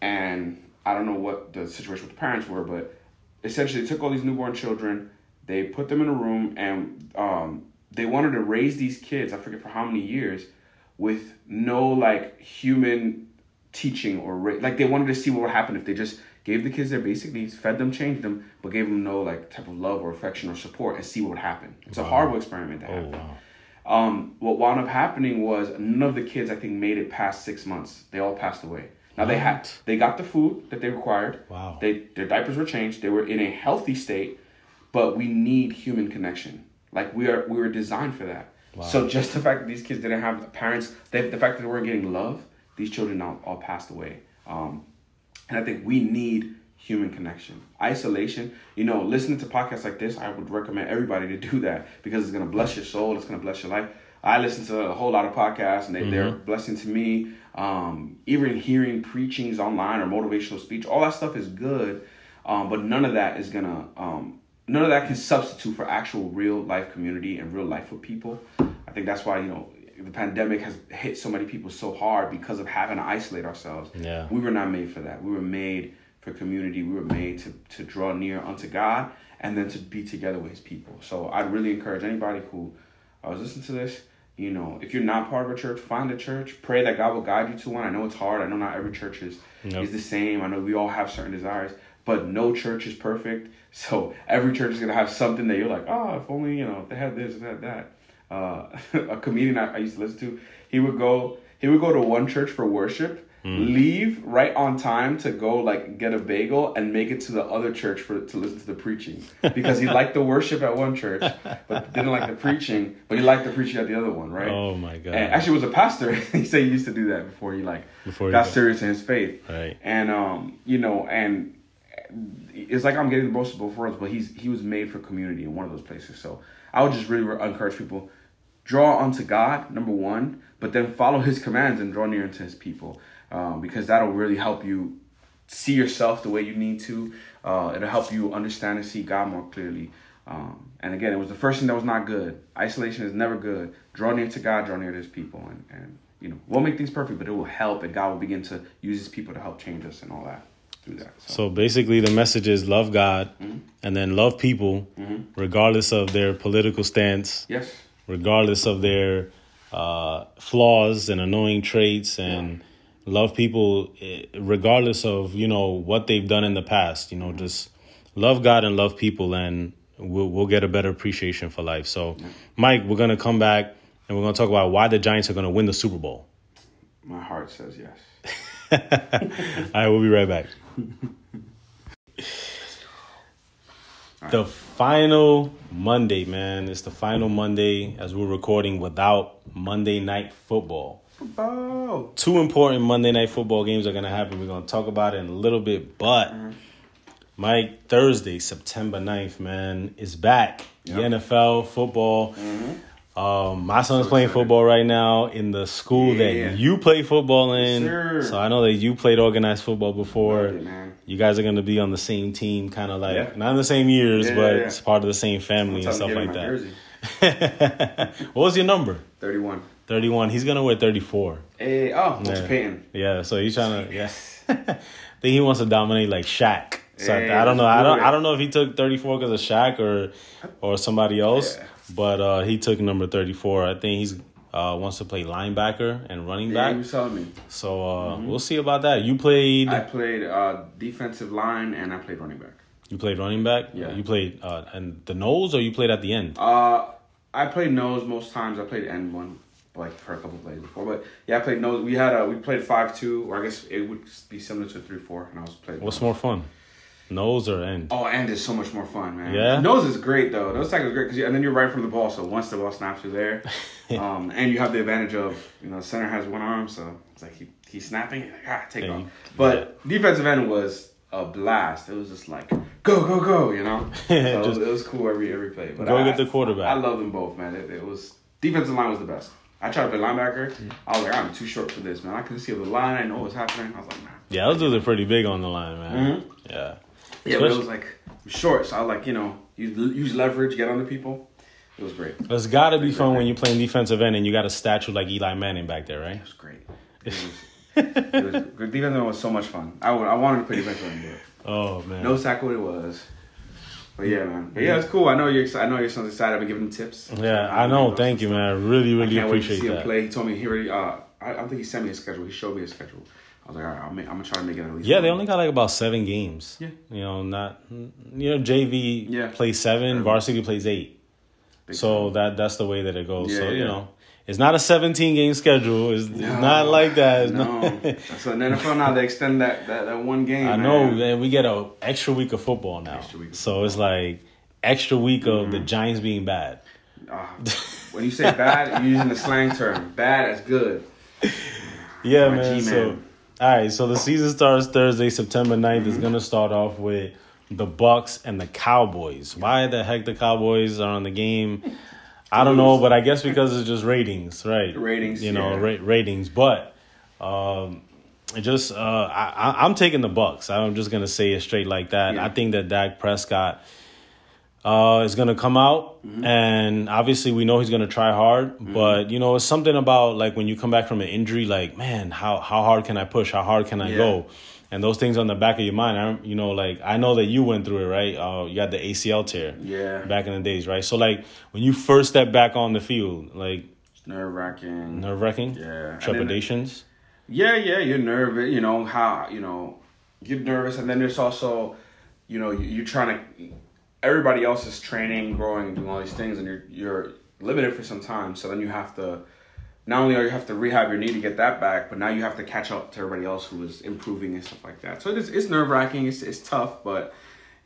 and I don't know what the situation with the parents were, but essentially they took all these newborn children, they put them in a room, and um, they wanted to raise these kids, I forget for how many years, with no like human teaching or ra- like they wanted to see what would happen if they just gave the kids their basic needs, fed them, changed them, but gave them no like type of love or affection or support and see what would happen. It's a horrible experiment that Oh happened. wow. Um, what wound up happening was none of the kids I think made it past six months. They all passed away. Now they had they got the food that they required. Wow. They their diapers were changed. They were in a healthy state, but we need human connection. Like we are we were designed for that. So just the fact that these kids didn't have parents, they, the fact that they weren't getting love, these children all, all passed away. Um, and I think we need human connection. Isolation, you know, listening to podcasts like this, I would recommend everybody to do that because it's going to bless your soul, it's going to bless your life. I listen to a whole lot of podcasts and they, they're a blessing to me. Um, even hearing preachings online or motivational speech, all that stuff is good, um, but none of that is going to, um, none of that can substitute for actual real life community and real life with people. I think that's why, you know, the pandemic has hit so many people so hard because of having to isolate ourselves. Yeah. We were not made for that. We were made for community. We were made to, to draw near unto God and then to be together with his people. So I'd really encourage anybody who uh, is listening to this, you know, if you're not part of a church, find a church. Pray that God will guide you to one. I know it's hard. I know not every church is, Nope. is the same. I know we all have certain desires, but no church is perfect. [laughs] So every church is going to have something that you're like, oh, if only, you know, if they had this, they had that. Uh, [laughs] a comedian I, I used to listen to, he would go, he would go to one church for worship, leave right on time to go like get a bagel and make it to the other church for to listen to the preaching [laughs] because he liked the worship at one church but didn't like the preaching, but he liked the preaching at the other one, right? Oh my god. And actually was a pastor. he said he used to do that before he like Before he got got- serious in his faith. Right. And um, you know, and it's like I'm getting the most of both worlds, but he's he was made for community in one of those places. So I would just really re- encourage people draw unto God number one, but then follow His commands and draw near unto His people, um, because that'll really help you see yourself the way you need to. Uh, it'll help you understand and see God more clearly. Um, and again, it was the first thing that was not good. Isolation is never good. Draw near to God, draw near to His people, and and you know we'll make things perfect, but it will help, and God will begin to use His people to help change us and all that through that. So, So basically, the message is love God and then love people, regardless of their political stance, yes, regardless of their uh, flaws and annoying traits and love people eh, regardless of you know what they've done in the past. You know, just love God and love people, and we'll we'll get a better appreciation for life. So, Mike, we're gonna come back and we're gonna talk about why the Giants are gonna win the Super Bowl. My heart says yes. [laughs] All right, we'll be right back. [laughs] The final Monday, man. It's the final Monday as we're recording without Monday night football. Football. Two important Monday night football games are going to happen. We're going to talk about it in a little bit. But, mm-hmm. Mike, Thursday, September 9th, man, is back. The NFL football. Mm-hmm. Um, my son's So playing football right now in the school Yeah. that you play football in. sir. so I know that you played organized football before. Loved it, man. You guys are going to be on the same team, kind of like Yeah. not in the same years, Yeah, but it's part of the same family and stuff like that. [laughs] what was your number? 31. 31. He's going to wear 34. Hey, oh, Yeah. Payton. Yeah, so he's trying to yeah. [laughs] think he wants to dominate like Shaq. So I- Hey, I, don't know. I do don't it. I don't know if he took 34 because of Shaq or or somebody else, Yeah. but uh, he took number 34. I think he's uh, wants to play linebacker and running back. he was telling me. So uh, we'll see about that. You played I played uh, defensive line and I played running back. you played running back. Yeah. You played uh, and the nose or you played at the end. Uh, I played nose most times. I played end one, like for a couple plays before. But yeah, I played nose. We had a we played five two, or I guess it would be similar to three four, and I was playing. What's more fun, nose or end? Oh, end is so much more fun, man. Yeah? nose is great though. Nose tackle is great because and then you're right from the ball. So once the ball snaps, you're there. [laughs] um, and you have the advantage of you know center has one arm, so it's like he he's snapping. Like, ah, take Yeah, off. you- But defensive end was a blast. It was just like go go go, you know. [laughs] So it, was, Just- it was cool every every play. But Go I, get the quarterback. I love them both, man. It, it was defensive line was the best. I tried to play linebacker. I was like, I'm too short for this, man. I couldn't see the line. I know what's happening. I was like, man. Yeah, those dudes are pretty big on the line, man. Mm-hmm. Yeah. Yeah, but it was like short. So I was like, you know, use use leverage, get on the people. It was great. It It's got to be fun when you're playing defensive end and you got a statue like Eli Manning back there, right? was great. It was, it was [laughs] good. Defensive end was so much fun. I, would, I wanted to play defensive end, but Oh man. no sack what it was. But yeah, man. But yeah, it's cool. I know you're excited. I know your son's excited. I've been giving him tips. Yeah, I know. Thank you, man. I really, I really can't wait to appreciate see him play. He told me he already. Uh, I, I don't think he sent me a schedule. He showed me a schedule. I was like, all right, I'll make, I'm gonna try to make it at least. Yeah, they only got like about seven games. Yeah. You know, not you know JV Yeah. plays seven, varsity plays eight. Big So that that's the way that it goes. Yeah, so you know, it's not a 17 game schedule. It's, it's not like that. It's No, not- so in NFL now they extend that that, that one game. I know, man. man. We get a extra week of football now. Extra week of so it's like extra week of Mm-hmm. the Giants being bad. Ah, [laughs] when you say bad, you're using the slang term. Bad is good. Yeah, My man. So, G-man. All right. So the season starts Thursday, September 9th. Mm-hmm. It's gonna start off with the Bucs and the Cowboys. Why the heck the Cowboys are on the game? I don't know, but I guess because it's just ratings, right? Ratings, you know, yeah. ra- ratings. But um, it just uh, I, I, I'm taking the Bucs. I'm just gonna say it straight like that. Yeah. I think that Dak Prescott uh, is going to come out, Mm-hmm. and obviously we know he's going to try hard. But you know, it's something about like when you come back from an injury, like man, how how hard can I push? How hard can I Yeah. go? And those things on the back of your mind, I, you know, like I know that you went through it, right? Uh, you got the ACL tear, Yeah. back in the days, right? So like when you first step back on the field, like Nerve wracking. nerve wracking, Yeah. And then- trepidations. Yeah, yeah, you're nervous. You know how you know you're nervous, and then there's also, you know, you, you're trying to. Everybody else is training, growing, doing all these things, and you're you're limited for some time. So then you have to. Not only are you have to rehab your knee to get that back, but now you have to catch up to everybody else who is improving and stuff like that. So it's it's nerve wracking. It's it's tough, but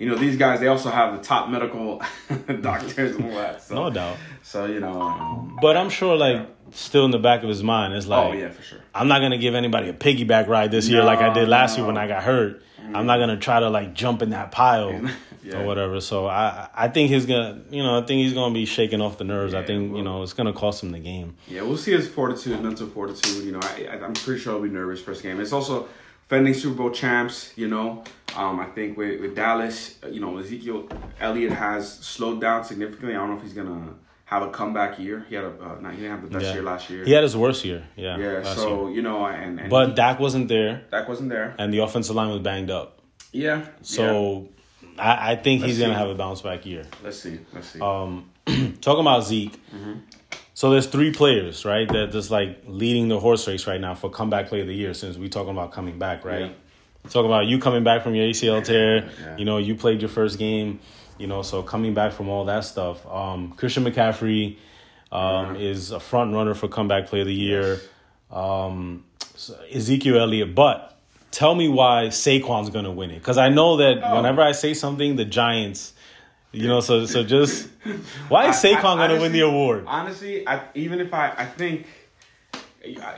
you know these guys they also have the top medical [laughs] doctors and all that. So, No doubt. So you know. Um, But I'm sure, like, still in the back of his mind, it's like, oh yeah, for sure. I'm not gonna give anybody a piggyback ride this year like I did last year when I got hurt. I'm not gonna try to like jump in that pile [laughs] Yeah. or whatever. So I I think he's gonna you know I think he's gonna be shaking off the nerves. I Yeah, think you know it's gonna cost him the game. Yeah, we'll see his fortitude, mental fortitude. You know, I, I, I'm pretty sure he'll be nervous first game. It's also defending Super Bowl champs. You know, um, I think with, with Dallas, you know, Ezekiel Elliott has slowed down significantly. I don't know if he's gonna have a comeback year. He had a uh, not, he didn't have the best Yeah. year last year. He had his worst year. Yeah. yeah. So year. you know, and, and but Dak wasn't there, Dak wasn't there. and the offensive line was banged up. Yeah. So I, I think he's Let's gonna have a bounce back year. let's see, let's see. Um, [clears throat] talking about Zeke, So there's three players, right? That just like leading the horse race right now for comeback player of the year. Since we talking about coming back, right? Yeah. Talking about you coming back from your ACL tear. Yeah. You know, you played your first game. You know, so coming back from all that stuff. Um, Christian McCaffrey um, is a front runner for comeback player of the year. Um, so Ezekiel Elliott, but tell me why Saquon's gonna win it because I know that Oh. whenever I say something, the Giants. You know, so so just why is I- I- Saquon gonna win the award? Honestly, I, even if I, I think,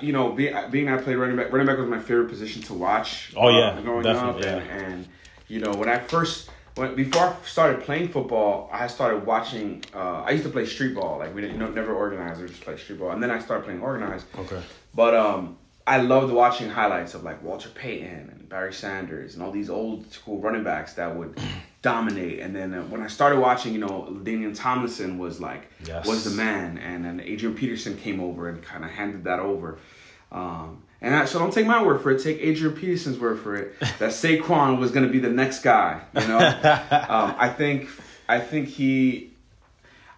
you know, being, being I played running back, running back was my favorite position to watch. Oh, yeah, uh, growing definitely, up, and, yeah. and you know, when I first, when before I started playing football, I started watching. Uh, I used to play street ball, like we didn't, you know, never organized, we just play street ball, and then I started playing organized. Okay. But um, I loved watching highlights of like Walter Payton and Barry Sanders and all these old school running backs that would dominate. And then uh, when I started watching, you know, LaDainian Tomlinson was like Yes. was the man, and then Adrian Peterson came over and kind of handed that over. Um, and I, so don't take my word for it. Take Adrian Peterson's word for it. [laughs] That Saquon was going to be the next guy. You know, [laughs] um, I think I think he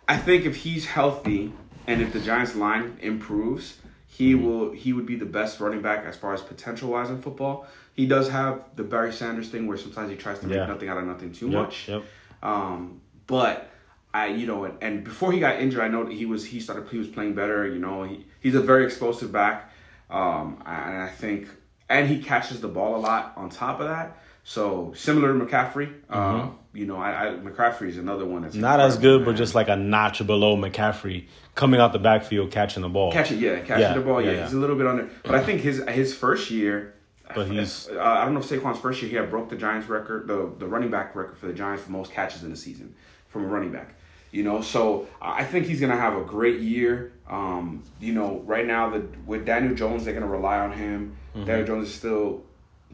I think if he's healthy and if the Giants line improves, he Mm-hmm. will he would be the best running back as far as potential wise in football. He does have the Barry Sanders thing where sometimes he tries to make nothing out of nothing too Yep, much. yep. Um, but I, you know, and, and before he got injured, I know that he was he started he was playing better. You know, he he's a very explosive back, um, and I think and he catches the ball a lot on top of that. So similar to McCaffrey, uh, you know, I, I McCaffrey is another one that's Mm-hmm. Not as good, but just like a notch below McCaffrey coming out the backfield catching the ball. Catch it, yeah, catching Yeah, the ball, yeah, yeah. He's a little bit under, but I think his his first year. But he's- Uh, I don't know if Saquon's first year he had broke the Giants record, the the running back record for the Giants for most catches in a season from a running back. You know, so I think he's gonna have a great year. Um, you know, right now the with Daniel Jones, they're gonna rely on him. Mm-hmm. Daniel Jones is still,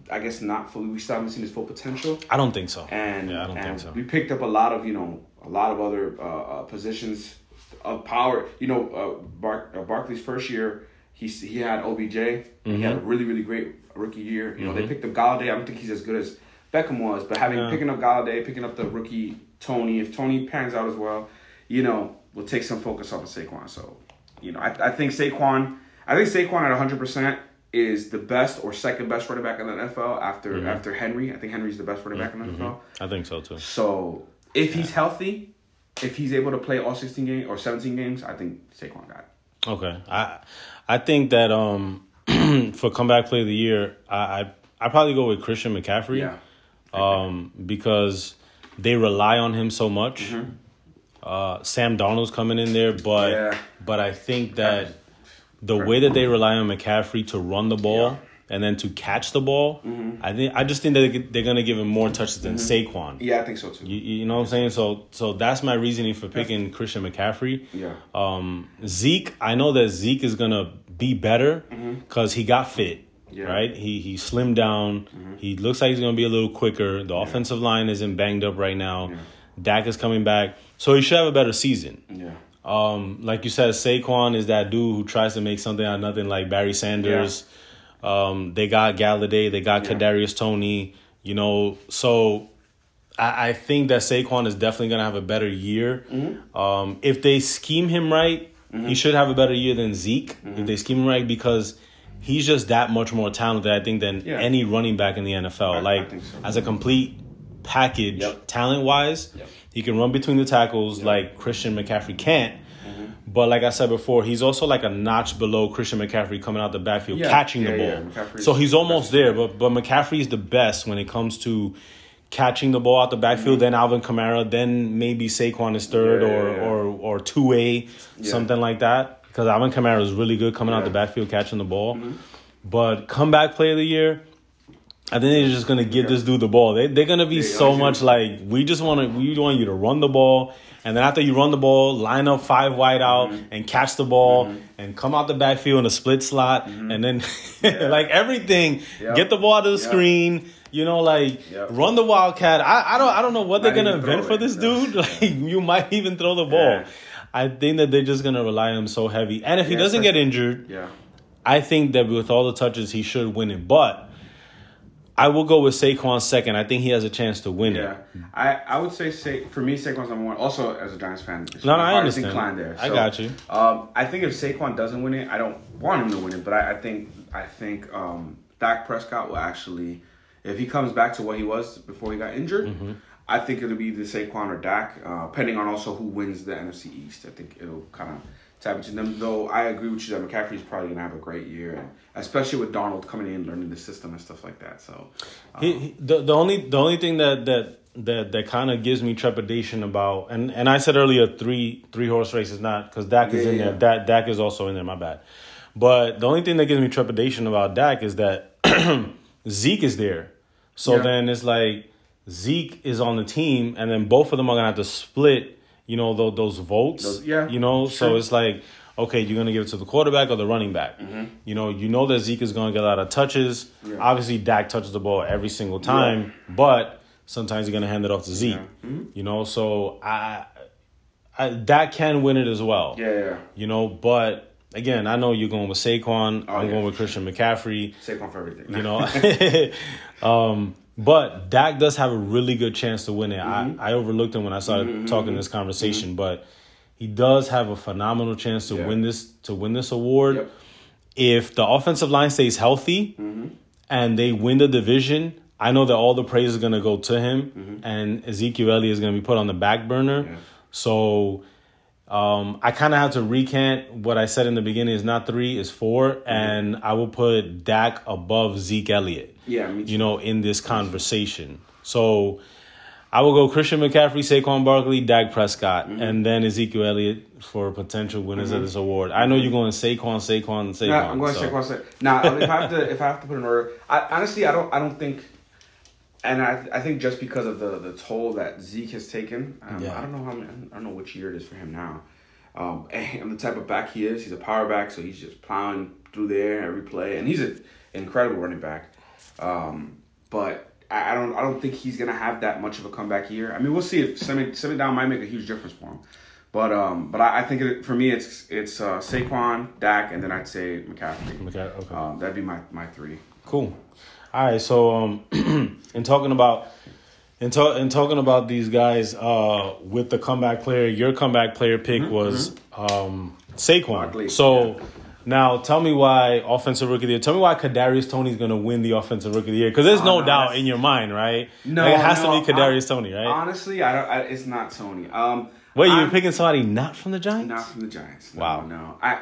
I guess, not fully. We still haven't seen his full potential. I don't think so. And, yeah, I don't and think so. we picked up a lot of you know a lot of other uh, uh, positions of power. You know, uh, Bar- uh, Barkley's first year, he he had OBJ. He had a Mm-hmm. really really great rookie year. You know, they picked up Golladay. I don't think he's as good as Beckham was, but having Yeah. picking up Golladay, picking up the rookie Toney, if Toney pans out as well, you know, will take some focus off of Saquon. So, you know, I, I think Saquon, I think Saquon at hundred percent is the best or second best running back in the NFL after Mm-hmm. after Henry. I think Henry's the best running back in the NFL. I think so too. So if he's healthy, if he's able to play all sixteen games or seventeen games, I think Saquon got it. Okay, I I think that um [clears throat] for comeback play of the year, I I I probably go with Christian McCaffrey. Yeah. Um, because they rely on him so much. Uh, Sam Darnold's coming in there, but Mm-hmm. Yeah. but I think that the way that they rely on McCaffrey to run the ball Yeah. Mm-hmm. and then to catch the ball, I think I just think that they're gonna give him more touches than Saquon. Yeah, I think so too. You, you know what I'm saying? So so that's my reasoning for picking Christian McCaffrey. Yeah. Um, Zeke, I know that Zeke is gonna be better because he got fit. Yeah. Right. He he slimmed down. He looks like he's gonna be a little quicker. The offensive line isn't banged up right now. Dak is coming back, so he should have a better season. Yeah. Um, like you said, Saquon is that dude who tries to make something out of nothing, like Barry Sanders. Um, they got Golladay, they got Yeah. Kadarius Toney. You know, so I, I think that Saquon is definitely gonna have a better year. Mm-hmm. Um, if they scheme him right, he should have a better year than Zeke. Mm-hmm. If they scheme him right, because he's just that much more talented, I think, than Yeah. any running back in the NFL. I- I like think so. as a complete package, Yep. talent wise, Yep. He can run between the tackles like Christian McCaffrey can't. But like I said before, he's also like a notch below Christian McCaffrey coming out the backfield, Yeah, catching the ball. So he's almost there, but but McCaffrey is the best when it comes to catching the ball out the backfield. Then Alvin Kamara, then maybe Saquon is third Mm-hmm. Or or or two A, something like that. Because Alvin Kamara is really good coming out. Mm-hmm. the backfield catching the ball. But comeback play of the year. I think they're just gonna give this dude the ball. They they're gonna be Yeah, so yeah. much like we just want to we want you to run the ball, and then after you run the ball, line up five wide out Mm-hmm. and catch the ball and come out the backfield in a split slot, and then [laughs] like everything, Mm-hmm. Yep. get the ball out of the Yep. screen. You know, like Yep. run the wildcat. I, I don't I don't know what Might they're gonna invent for this No. dude. [laughs] Like you might even throw the ball. Yeah. I think that they're just gonna rely on him so heavy, and if he doesn't get injured, Yeah. I think that with all the touches, he should win it. But I will go with Saquon second. I think he has a chance to win Yeah, it. I, I would say Sa- for me Saquon's number one. Also, as a Giants fan, No, no, I understand. inclined there. I got you. Um, I think if Saquon doesn't win it, I don't want him to win it, but I, I think I think um, Dak Prescott will actually, if he comes back to what he was before he got injured, Mm-hmm. I think it'll be the Saquon or Dak, uh, depending on also who wins the NFC East. I think it'll kind of tap into them. Though I agree with you that McCaffrey's probably gonna have a great year, and especially with Darnold coming in, learning the system and stuff like that. So. um, He, he, the the only the only thing that that that that kind of gives me trepidation about and and I said earlier three three horse race is not because Dak is in yeah. there. Dak Dak is also in there. My bad. But the only thing that gives me trepidation about Dak is that [clears throat] Zeke is there. So Yeah. then it's like Zeke is on the team, and then both of them are gonna have to split. You know those, those votes. Those- yeah, You know, so it's like okay, you're gonna give it to the quarterback or the running back. You know, you know that Zeke is gonna get a lot of touches. Mm-hmm. Yeah. Obviously, Dak touches the ball every single time, but sometimes you're gonna hand it off to Zeke. Mm-hmm. You know, so I, I Dak can win it as well. Yeah, yeah. You know, but again, I know you're going with Saquon. Oh, I'm yeah. going with Christian McCaffrey. Saquon for everything. You know, [laughs] [laughs] um, but Dak does have a really good chance to win it. Mm-hmm. I, I overlooked him when I started talking this conversation, but he does have a phenomenal chance to Yeah. win this to win this award. Yep. If the offensive line stays healthy Mm-hmm. and they win the division, I know that all the praise is going to go to him, and Ezekiel Elliott is going to be put on the back burner. Mm-hmm. Yeah. So um, I kind of have to recant what I said in the beginning is not three, is 4 Mm-hmm. and I will put Dak above Zeke Elliott. Yeah. You know, in this conversation. So I will go Christian McCaffrey, Saquon Barkley, Dak Prescott, Mm-hmm. and then Ezekiel Elliott for potential winners of this award. I know you're going Saquon, Saquon, Saquon. Nah, I'm going so- Saquon. Sa- Now, if I have to, if I have to put an order, I, honestly, I don't, I don't think, and I, I think just because of the the toll that Zeke has taken, um, Yeah. I don't know how, many, I don't know which year it is for him now. Um, [laughs] and the type of back he is, he's a power back, so he's just plowing through there every play, and he's an incredible running back. Um, but I, I don't, I don't think he's gonna have that much of a comeback year. I mean, we'll see if Semi, Semi down might make a huge difference for him. But um, but I, I think it, for me, it's it's uh, Saquon, Dak, and then I'd say McCaffrey. McCa- okay. Um, that'd be my, my three. Cool. All right. So, um, [clears throat] in talking about in, ta- in talking about these guys, uh, with the comeback player, your comeback player pick was um Saquon. Barkley, so. yeah. Now tell me why offensive rookie of the year. Tell me why Kadarius Toney's gonna win the offensive rookie of the year because there's Oh, no, no, doubt in your mind, right? No, Like, it has no, to be Kadarius hon- Toney, right? Honestly, I don't. I, it's not Toney. Um, Wait, you're I'm- picking somebody not from the Giants? Not from the Giants. No, Wow. No, I.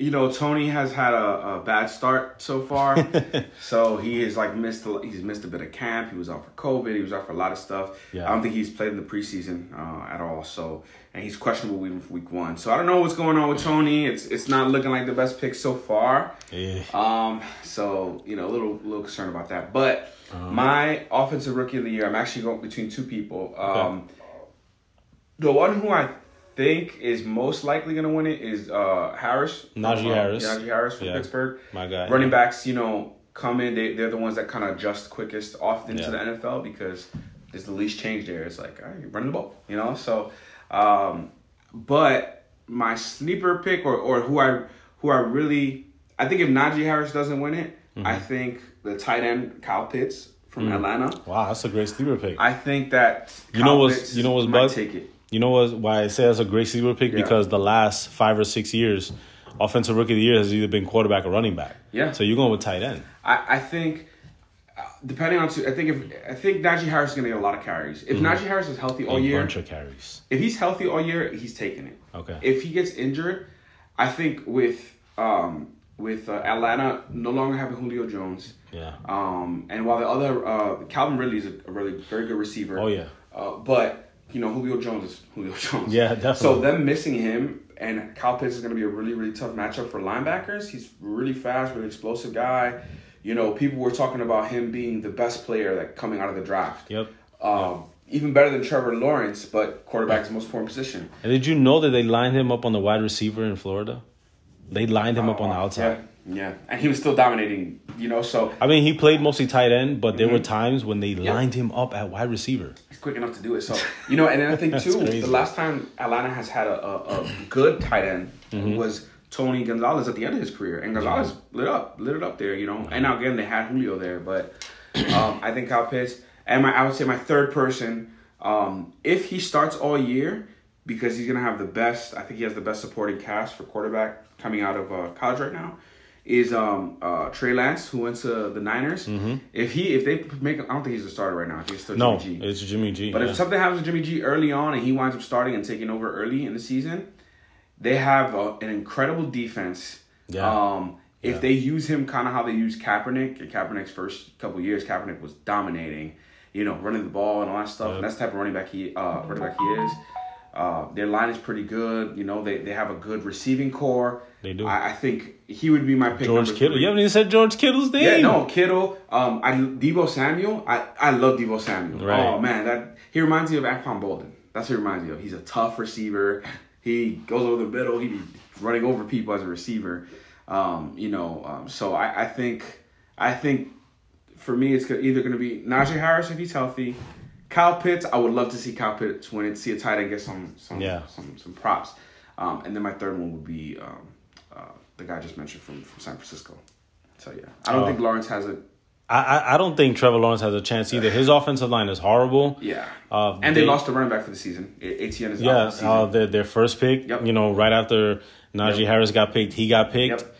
You know, Toney has had a, a bad start so far, [laughs] so he is like missed. A, he's missed a bit of camp. He was out for COVID. He was out for a lot of stuff. Yeah. I don't think he's played in the preseason uh, at all. So, and he's questionable week, week one. So I don't know what's going on with Toney. It's it's not looking like the best pick so far. Yeah. Um, so you know, a little little concerned about that. But Uh-huh. my offensive rookie of the year, I'm actually going between two people. Um, the one who I think is most likely going to win it is uh, Harris. Najee uh, Harris. Najee Harris from Yeah. Pittsburgh. My guy. Running backs, you know, come in. They they're the ones that kind of adjust quickest often Yeah. to the NFL because there's the least change there. It's like, all right, you're running the ball, you know. So, um, but my sleeper pick or or who I who I really I think if Najee Harris doesn't win it, Mm-hmm. I think the tight end Kyle Pitts from Atlanta. Wow, that's a great sleeper pick. I think that You know what's- you know what's might take it. You know what? Why I say that's a great sleeper pick Yeah. because the last five or six years, offensive rookie of the year has either been quarterback or running back. Yeah. So you're going with tight end. I, I think depending on I think if I think Najee Harris is gonna get a lot of carries. If Najee Harris is healthy all Mm-hmm. A year, bunch of carries. if he's healthy all year, he's taking it. Okay. If he gets injured, I think with um with uh, Atlanta no longer having Julio Jones, Yeah. um, and while the other uh, Calvin Ridley is a, a really very good receiver. Oh, yeah. Uh, but you know Julio Jones is Julio [laughs] Jones. Yeah, definitely. So them missing him and Kyle Pitts is going to be a really really tough matchup for linebackers. He's really fast, really explosive guy. You know, people were talking about him being the best player like coming out of the draft. Yep. Um, Even better than Trevor Lawrence, but quarterback is the most important position. And did you know that they lined him up on the wide receiver in Florida? They lined him up on the outside. Oh, Yeah, yeah, and he was still dominating. You know, so I mean, he played mostly tight end, but there were Mm-hmm. times when they lined him up at wide receiver. he's quick enough to do it. So you know, and then I think too, the last time Atlanta has had a, a, a good tight end Mm-hmm. was Tony Gonzalez at the end of his career, and Gonzalez lit up, lit it up there. You know, and now again they had Julio there, but [clears throat] Um, I think Kyle Pitts, and my I would say my third person, um, if he starts all year, because he's gonna have the best. I think he has the best supporting cast for quarterback coming out of uh, college right now. Is um uh Trey Lance who went to the Niners? Mm-hmm. If he if they make I don't think he's a starter right now. I think it's still No, Jimmy G. it's Jimmy G. But yeah. if something happens to Jimmy G early on and he winds up starting and taking over early in the season, they have a, an incredible defense. Yeah. Um, if Yeah. they use him kind of how they use Kaepernick, in Kaepernick's first couple years, Kaepernick was dominating, you know, running the ball and all that stuff. Yep. And that's the type of running back he uh, running back he is. Uh, their line is pretty good. You know, they, they have a good receiving core. They do. I, I think he would be my pick. George Kittle. three. You haven't even said George Kittle's name. Yeah, no, Kittle. Um, I Deebo Samuel. I I love Deebo Samuel. Right. Oh man, that he reminds me of Anquan Boldin. That's what he reminds me of. He's a tough receiver. He goes over the middle. He be running over people as a receiver. Um, you know, um, so I, I think I think for me it's either going to be Najee Harris if he's healthy. Kyle Pitts, I would love to see Kyle Pitts win it, see a tight end get some some Yeah. some, some props. Um, and then my third one would be um, uh, the guy I just mentioned from, from San Francisco. So yeah, I don't Oh. think Lawrence has a I, I don't think Trevor Lawrence has a chance either. His offensive line is horrible. Yeah. Uh, and they, they- lost the running back for the season. Etienne is out Yeah, for the season. uh, their their first pick. Yep. You know, right after Najee Yep. Harris got picked, he got picked, Yep.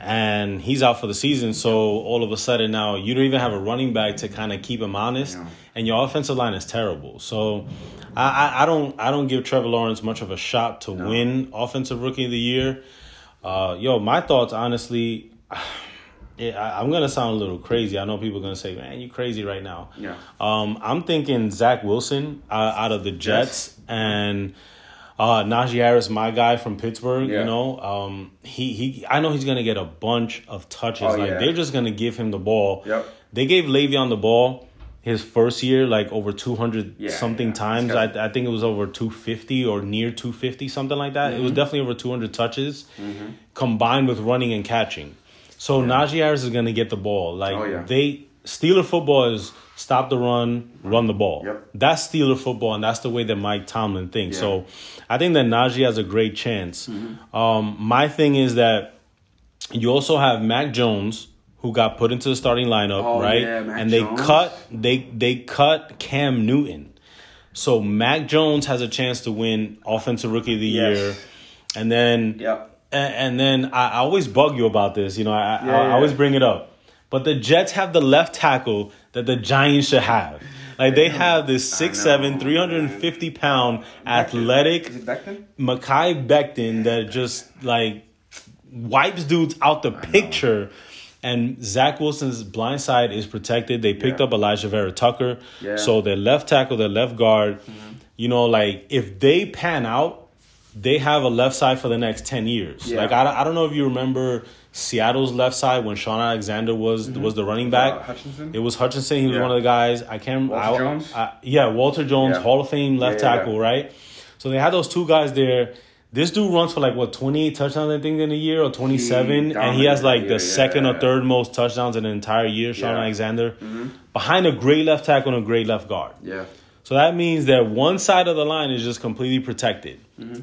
and he's out for the season. So all of a sudden now you don't even have a running back to kind of keep him honest, Yeah. and your offensive line is terrible. So I, I I don't I don't give Trevor Lawrence much of a shot to win offensive rookie of the year. Uh, yo, my thoughts honestly. [sighs] Yeah, I, I'm gonna sound a little crazy. I know people are gonna say, "Man, you crazy right now." Yeah. Um, I'm thinking Zach Wilson uh, out of the Jets and uh, Najee Harris, my guy from Pittsburgh. Yeah. You know, um, he he. I know he's gonna get a bunch of touches. Oh, like yeah. they're just gonna give him the ball. Yep. They gave Le'Veon the ball his first year, like over 200 Yeah, something yeah. times. I, I think it was over 250 or near 250, something like that. Mm-hmm. It was definitely over 200 touches combined with running and catching. So Najee Harris is gonna get the ball. Like Oh, yeah. they Steeler football is stop the run, run the ball. Yep. That's Steeler football, and that's the way that Mike Tomlin thinks. Yeah. So I think that Najee has a great chance. Mm-hmm. Um, my thing is that you also have Mac Jones who got put into the starting lineup, Oh, right? yeah, Mac and they Jones. cut they they cut Cam Newton. So Mac Jones has a chance to win offensive rookie of the Yes. year. And then Yep. And, and then I, I always bug you about this. You know, I, I, Yeah, I yeah. always bring it up. But the Jets have the left tackle that the Giants should have. Like they have this I 6'7", know, 350 pound athletic Is it Becton? Mekhi Becton that just like wipes dudes out the picture. And Zach Wilson's blind side is protected. They picked Yeah. up Alijah Vera-Tucker. Yeah. So their left tackle, their left guard, mm-hmm. you know, like if they pan out, they have a left side for the next 10 years. Yeah. Like, I, don't- I don't know if you remember Seattle's left side when Shaun Alexander was was the running back. Uh, Hutchinson? It was Hutchinson. He was Yeah. one of the guys. I can't. Walter I, Jones? I- yeah, Walter Jones, Yeah. Hall of Fame left Yeah, tackle, right? So they had those two guys there. This dude runs for like what twenty eight touchdowns I think in a year or twenty seven, and he has like the second or third most touchdowns in an entire year. Shaun Yeah. Mm-hmm. Alexander behind a great left tackle and a great left guard. Yeah. So that means that one side of the line is just completely protected. Mm-hmm.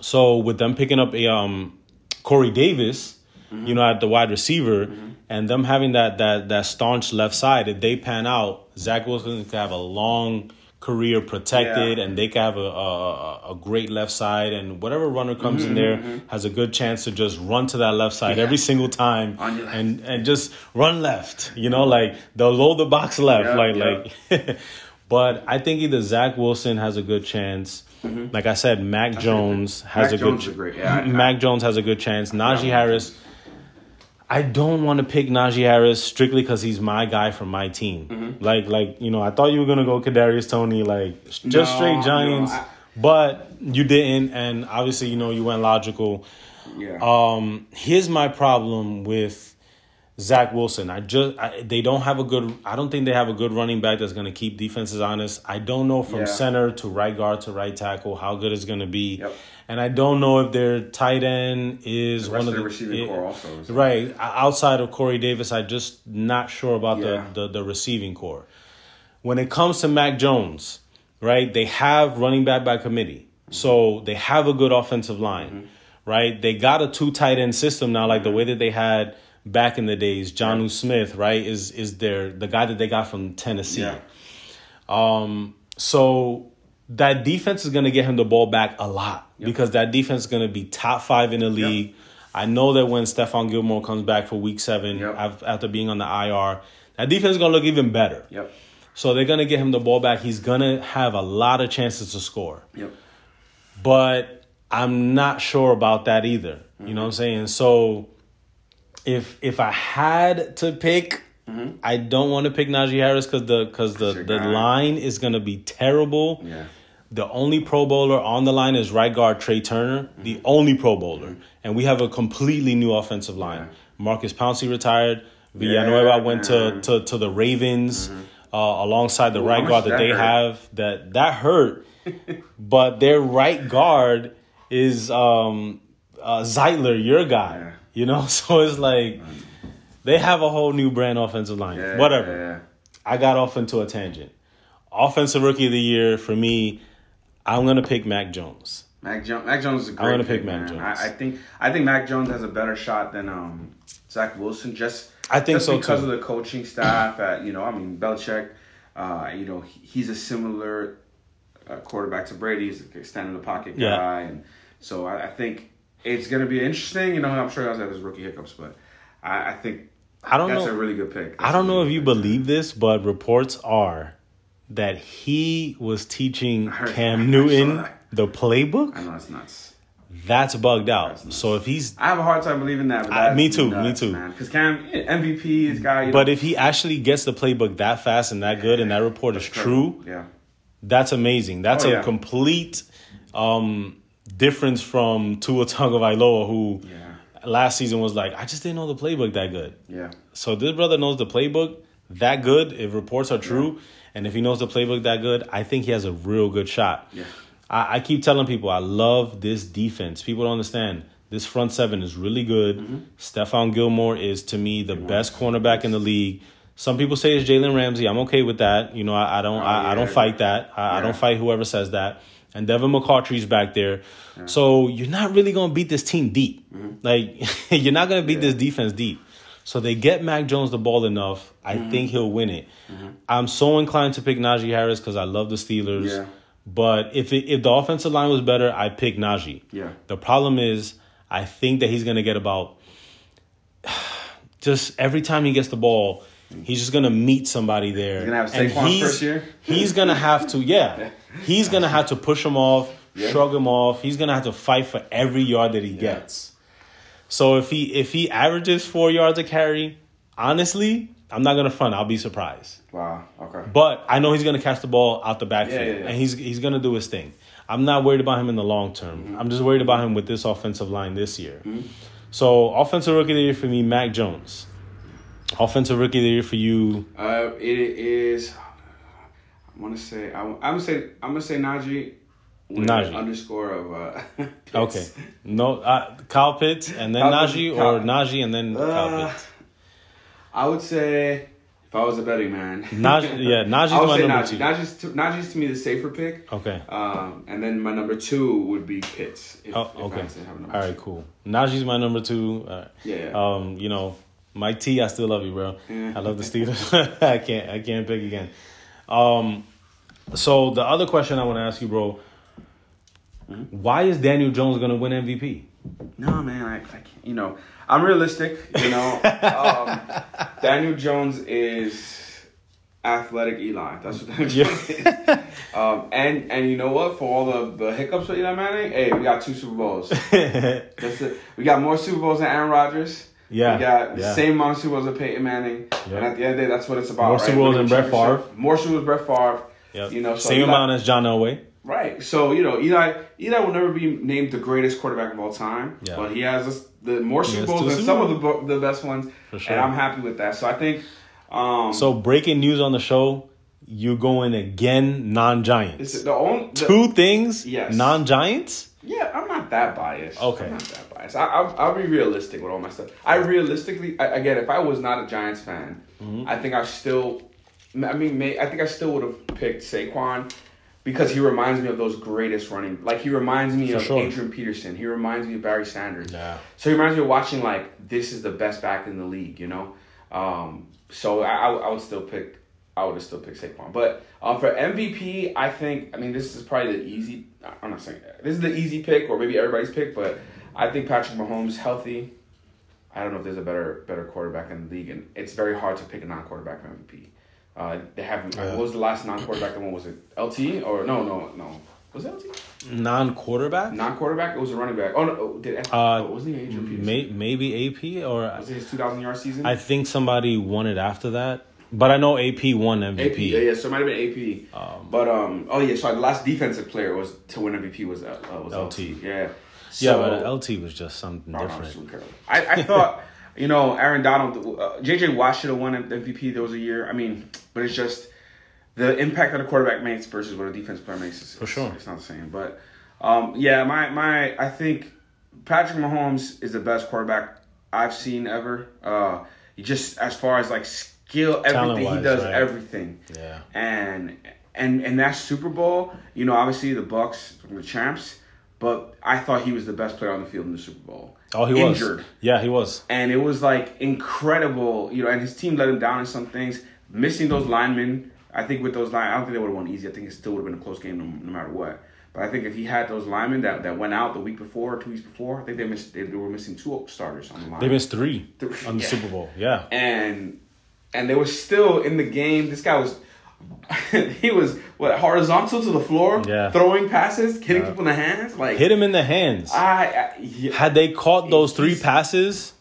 So with them picking up a um, Corey Davis, Mm-hmm. you know, at the wide receiver, and them having that that that staunch left side, if they pan out, Zach Wilson could have a long career protected, Yeah. and they could have a, a a great left side, and whatever runner comes Mm-hmm, in there has a good chance to just run to that left side every single time, On your left. and and just run left. You know, like they'll load the box left, Yeah, like yeah. like. [laughs] But I think either Zach Wilson has a good chance. Like I said, Mac Jones has Mm-hmm. Mac a Jones good great. Yeah, [clears throat] I- Mac Jones has a good chance. Najee Harris. I don't want to pick Najee Harris strictly because he's my guy from my team. Mm-hmm. Like, like you know, I thought you were gonna go Kadarius Toney, like just No, straight Giants, no, I- but you didn't, and obviously, you know, you went logical. Yeah. Um, here's my problem with Zach Wilson. I just I, they don't have a good. I don't think they have a good running back that's going to keep defenses honest. I don't know from Yeah. center to right guard to right tackle how good it's going to be. Yep. And I don't know if their tight end is The one of the receiving yeah, core also right outside of Corey Davis. I just not sure about Yeah. the, the the receiving core. When it comes to Mac Jones, right? They have running back by committee, so they have a good offensive line, Mm-hmm. right? They got a two tight end system now, like the way that they had back in the days. Jonnu Smith, right, is is their the guy that they got from Tennessee. Yeah. Um, so that defense is going to get him the ball back a lot because that defense is going to be top five in the league. I know that when Stephon Gilmore comes back for week seven Yep. after being on the IR, that defense is going to look even better. Yep. So they're going to get him the ball back. He's going to have a lot of chances to score. Yep. But I'm not sure about that either. You know what I'm saying? So if if I had to pick, I don't want to pick Najee Harris because the because the the guy. line is gonna be terrible. Yeah. The only Pro Bowler on the line is right guard Trai Turner, the only Pro Bowler, and we have a completely new offensive line. Yeah. Maurkice Pouncey retired. Villanueva Yeah, went to, to to the Ravens uh, alongside the Ooh, right guard that that they hurt? have. That that hurt, [laughs] but their right guard is um, uh, Zeitler, your guy. Yeah. You know, [laughs] so it's like they have a whole new brand offensive line. Yeah, Whatever. Yeah. I got off into a tangent. Offensive rookie of the year for me, I'm gonna pick Mac Jones. Mac Jones. Mac Jones is a great. gonna pick man. Mac Jones. I, I think. I think Mac Jones has a better shot than um Zach Wilson. Just. I think just so, because too. of the coaching staff. At you know, I mean Belichick. Uh, you know, he- he's a similar uh, quarterback to Brady. He's a stand in the pocket Yeah. guy, and so I, I think it's gonna be interesting. You know, I'm sure he has his rookie hiccups, but I, I think I don't that's know. a really good pick. I don't know if you believe this, but reports are that he was teaching Cam Newton the playbook. I know it's nuts. That's bugged out. That's. So if he's I have a hard time believing that. But I- me too, me too. Because Cam MVP is guy. But know, if he actually gets the playbook that fast and that good and that report is true, yeah. That's amazing. That's Oh, a yeah. complete um, difference from Tua Tagovailoa, who Yeah. last season was like, I just didn't know the playbook that good. Yeah. So this brother knows the playbook that good. If reports are true, and if he knows the playbook that good, I think he has a real good shot. Yeah. I, I keep telling people I love this defense. People don't understand. This front seven is really good. Mm-hmm. Stephon Gilmore is to me the best cornerback in the league. Some people say it's Jalen Ramsey. I'm okay with that. You know, I, I don't. I, I Oh, yeah. don't fight that. I, I don't fight whoever says that. And Devin McCourty's back there, so you're not really gonna beat this team deep. Like [laughs] you're not gonna beat Mm-hmm. Yeah. this defense deep. So they get Mac Jones the ball enough. I Mm-hmm. think he'll win it. I'm so inclined to pick Najee Harris because I love the Steelers. Yeah. But if it, if the offensive line was better, I pick Najee. Yeah. The problem is, I think that he's gonna get about [sighs] just every time he gets the ball, he's just gonna meet somebody there. He's gonna have And Saquon he's- first year? He's gonna have to, [laughs] yeah. He's gonna have to push him off, Yeah. shrug him off. He's gonna have to fight for every yard that he gets. So if he if he averages four yards a carry, honestly, I'm not gonna front. I'll be surprised. Wow. Okay. But I know he's gonna catch the ball out the backfield, Yeah, yeah, yeah. and he's he's gonna do his thing. I'm not worried about him in the long term. Mm-hmm. I'm just worried about him with this offensive line this year. So offensive rookie of the year for me, Mac Jones. Offensive rookie of the year for you, Uh, it is. I want to say. I, am gonna say. I'm gonna say Najee. Najee. Underscore of. Uh, [laughs] Pitts. okay? No, uh, Kyle Pitts and then Kyle Najee, Kyle- or Najee and then Kyle Uh, Pitts. I would say if I was a betting man. [laughs] Najee, yeah, Najee's [laughs] I would my say number Najee. two. Najee's to, Najee's to me the safer pick. Okay. Um, and then my number two would be Pitts. If, Oh, okay. have a number All right, two. cool. Najee's my number two. Uh, Yeah. Um, you know, Mike T, I still love you, bro. Yeah. I love the Steelers. [laughs] I can't, I can't pick again. Um, so the other question I want to ask you, bro, Hmm? why is Daniel Jones gonna win MVP? No, man, I, I can't. You know, I'm realistic. You know, um, [laughs] Daniel Jones is athletic Eli. That's what Daniel Yeah. Is. Um, and and you know what? For all the, the hiccups with Eli Manning, hey, we got two Super Bowls. [laughs] That's it. We got more Super Bowls than Aaron Rodgers. Yeah, We got the yeah. same amount of Super Bowls as Peyton Manning. Yeah. And at the end of the day, that's what it's about. More right? Super Bowls Winning Brett. Favre. More Super Bowls Brett Favre. Yep. You know, so same Eli- amount as John Elway. Right. So you know, Eli Eli will never be named the greatest quarterback of all time. Yeah. But he has this, the more Super Bowls than some of the the best ones, sure. and I'm happy with that. So I think. Um, So breaking news on the show: you going again non-Giants. it's the only the- Two things. Yes. Non-Giants. Yeah, I'm not that biased. Okay. I'm not that biased. I, I'll, I'll be realistic with all my stuff. I realistically, I, again, if I was not a Giants fan, Mm-hmm. I think I still, I mean, may, I think I still would have picked Saquon, because he reminds me of those greatest running. Like he reminds me of sure. Adrian Peterson. He reminds me of Barry Sanders. Yeah. So he reminds me of watching like this is the best back in the league. You know. Um, so I, I, I would still pick. I would have still picked Saquon. But um, for MVP, I think. I mean, this is probably the easy. I'm not saying this is the easy pick, or maybe everybody's pick, but I think Patrick Mahomes healthy. I don't know if there's a better better quarterback in the league, and it's very hard to pick a non quarterback for MVP. Uh, they haven't. Yeah. What was the last non quarterback? The one was it LT or no no no was it LT Non quarterback? non quarterback? It was a running back. Oh no, oh, did Uh, oh, wasn't he Adrian Peterson? May, maybe AP or Was it his 2,000 yard season? I think somebody won it after that. But I know AP won MVP. AP, yeah, yeah, so it might have been AP. Um, but um, oh yeah, so The last defensive player was to win MVP was uh, uh, was LT. LT. Yeah, yeah, but LT was just something different. I, I thought, [laughs] you know, Aaron Donald, uh, JJ Watt should have won MVP. There was a year. I mean, but it's just the impact that a quarterback makes versus what a defense player makes. Is, For sure. it's not the same. But um, yeah, my my I think Patrick Mahomes is the best quarterback I've seen ever. Uh, he just as far as like skill, everything he Talent-wise, does right. everything Yeah. and and and that Super Bowl, you know, obviously the Bucs were the champs, but I thought he was the best player on the field in the Super Bowl. Oh, he was injured, was. Yeah, he was. and it was like incredible, you know. And his team let him down in some things, missing those linemen. I think with those line, I don't think they would have won easy. I think it still would have been a close game no, no matter what. But I think if he had those linemen that, that went out the week before, two weeks before, I think they missed. They, they were missing two starters on the line They missed three Three, on the yeah. Super Bowl. Yeah. and and they were still in the game. This guy was [laughs] he was what horizontal to the floor, Yeah. throwing passes, hitting Yeah. people in the hands. Like Hit him in the hands. I, I yeah, Had they caught those three passes,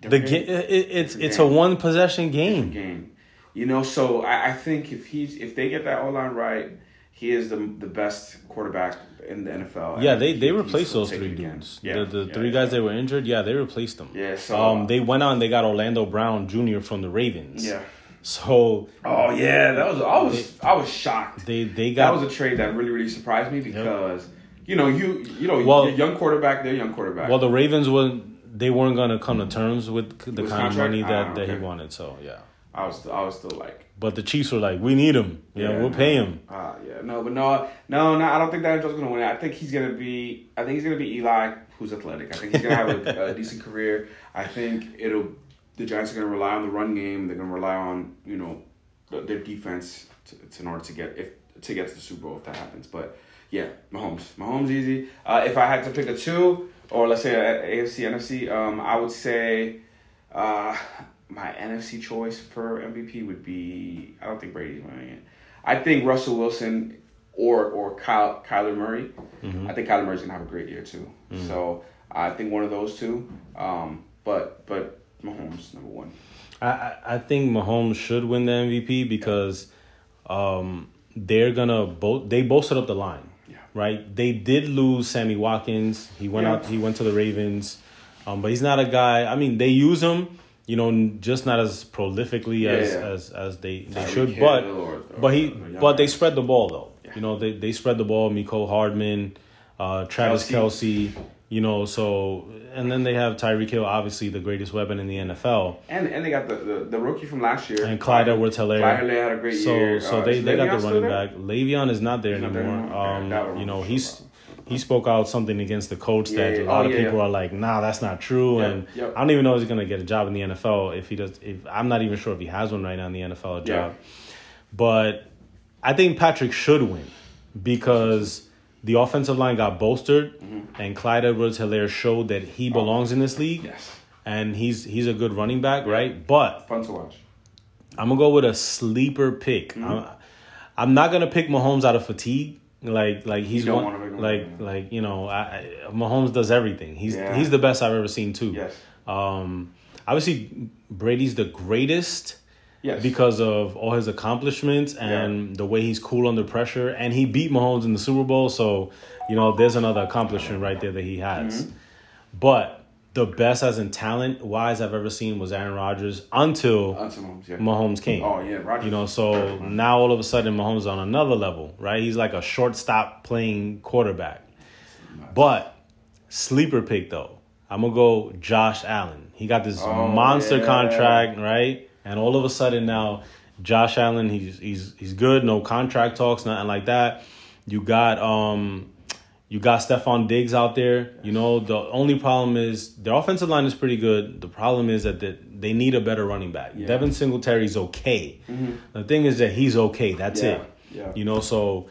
the game. it, it's it's a one possession game. game. You know, so I, I think if he's if they get that O line right, he is the the best quarterback in the NFL. Yeah, they, he- they replaced those three dudes. Yeah, the the yeah, three yeah. guys that were injured, yeah, they replaced them. Yeah, so Um, they went on. They got Orlando Brown Jr. from the Ravens. yeah. So Oh yeah, that was I was I was shocked. they they got That was a trade that really really surprised me because you know you you know Well- young quarterback, they're young quarterback. well the Ravens were they weren't gonna come to terms with the kind of money that, Ah, that he wanted. So yeah, I was I was still like but the Chiefs were like, we need him. Yeah, we'll no. pay him. Ah, yeah, no, but no, no, no. I don't think that Joe's gonna win it. I think he's gonna be. I think he's gonna be Eli, who's athletic. I think he's gonna have a, a decent career. I think it'll. The Giants are gonna rely on the run game. They're gonna rely on you know their defense to, to, in order to get if to get to the Super Bowl if that happens. But yeah, Mahomes, Mahomes easy. Uh, if I had to pick a two, or let's say a, AFC, NFC, um, I would say. Uh, my NFC choice for MVP would be I don't think Brady's winning it. I think Russell Wilson or or Kyle, Kyler Murray. Mm-hmm. I think Kyler Murray's gonna have a great year too. So I think one of those two. Um, but but Mahomes number one. I, I think Mahomes should win the MVP because um, they're gonna both they bolstered up the line. Yeah. Right. They did lose Sammy Watkins. He went Yeah. out. He went to the Ravens. Um, but he's not a guy. I mean, they use him. You know, just not as prolifically Yeah, as, yeah. as as they they Tyreek should. But or- or- but he but they spread the ball though. You know, they they spread the ball. Mecole Hardman, uh, Travis Kelce. Kelce. You know, so and then they have Tyreek Hill, obviously the greatest weapon in the NFL. And and they got the, the, the rookie from last year. And Clyde Edwards-Helaire. Clyde Edwards had a great So year. so Uh, they, they got the running back. Le'Veon is not there He's not there anymore. Okay, that Um, you know he's he spoke out something against the coach Yeah, that a lot Oh, of yeah, people yeah. are like, nah, that's not true. And yep. I don't even know if he's gonna get a job in the NFL if he does. If I'm not even sure if he has one right now in the NFL a job. But I think Patrick should win because the offensive line got bolstered, Mm-hmm. and Clyde Edwards-Helaire showed that he belongs in this league, Yes. and he's he's a good running back, right? But Fun to watch. I'm gonna go with a sleeper pick. Mm-hmm. I'm, I'm not gonna pick Mahomes out of fatigue. Like like he's one, pick him, like like you know I, I, Mahomes does everything. He's Yeah. he's the best I've ever seen too. Yes. Um, obviously Brady's the greatest Yes. because of all his accomplishments and the way he's cool under pressure, and he beat Mahomes in the Super Bowl. So you know there's another accomplishment right there that he has. Mm-hmm. But the best as in talent wise I've ever seen was Aaron Rodgers until Until Mahomes, yeah. Mahomes came. Oh yeah, Roger. You know, so now all of a sudden Mahomes is on another level, right? He's like a shortstop playing quarterback. But sleeper pick though, I'm gonna go Josh Allen. He got this Oh, monster yeah. contract, right? And all of a sudden now, Josh Allen, he's he's he's good. No contract talks, nothing like that. You got um, you got Stefon Diggs out there. You know, the only problem is their offensive line is pretty good. The problem is that the, they need a better running back. Devin Singletary's okay. The thing is that he's okay. That's Yeah, it. yeah. You know, so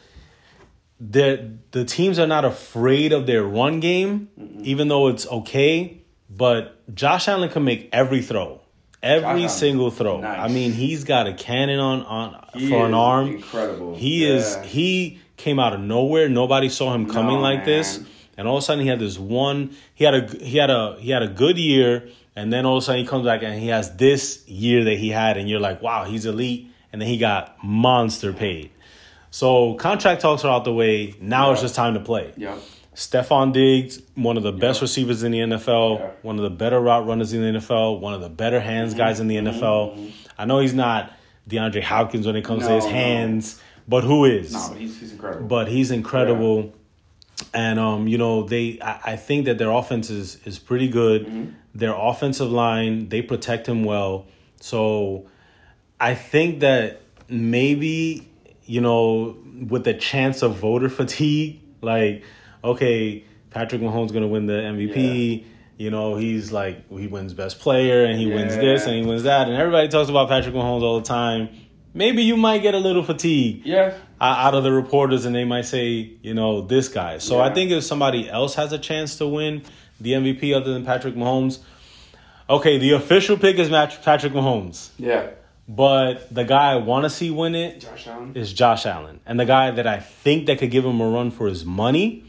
the the teams are not afraid of their run game, even though it's okay. But Josh Allen can make every throw, every single throw. nice. I mean, he's got a cannon on on He for an arm. incredible. He Yeah. is he came out of nowhere. Nobody saw him coming No, like this, and all of a sudden he had this one. He had a he had a he had a good year, and then all of a sudden he comes back and he has this year that he had, and you're like, wow, he's elite. And then he got monster paid. So contract talks are out the way. Now it's just time to play. Yep. Stefon Diggs, one of the best Yeah. receivers in the NFL, Yeah. one of the better route runners in the NFL, one of the better hands guys in the NFL. I know he's not DeAndre Hopkins when it comes to No, his no. hands, but who is? No, but he's, he's incredible. but he's incredible. And um, you know, they I, I think that their offense is is pretty good. Mm-hmm. Their offensive line, they protect him well. So I think that maybe, you know, with the chance of voter fatigue, like, okay, Patrick Mahomes gonna win the MVP. You know, he's like he wins best player and he wins this and he wins that, and everybody talks about Patrick Mahomes all the time. Maybe you might get a little fatigue yeah. out of the reporters and they might say, you know, this guy. So I think if somebody else has a chance to win the MVP other than Patrick Mahomes, okay, the official pick is Patrick Mahomes. Yeah. But the guy I want to see win it Josh is Josh Allen. And the guy that I think that could give him a run for his money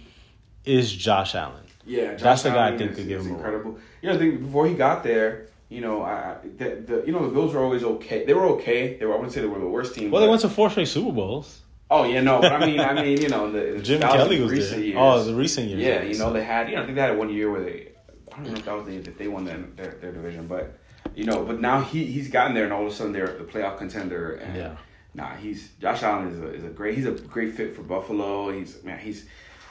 is Josh Allen. Yeah, Josh That's the guy I think is- could give him incredible. You know, the thing, before he got there, you know, I, I- the, the you know the Bills were always okay. They were okay. They were. I wouldn't say they were the worst team. Well, they went to four straight Super Bowls. Oh yeah, no, but I mean, I mean, you know, the [laughs] Jim Kelly was recent there. Years. Oh, the recent years. Yeah, you know, So- they had. You know, I think they had one year where they. I don't know if that was the year that they won their, their their division, but you know, but now he he's gotten there, and all of a sudden they're the playoff contender. And Yeah. Nah, he's Josh Allen is a is a great. He's a great fit for Buffalo. He's man, he's.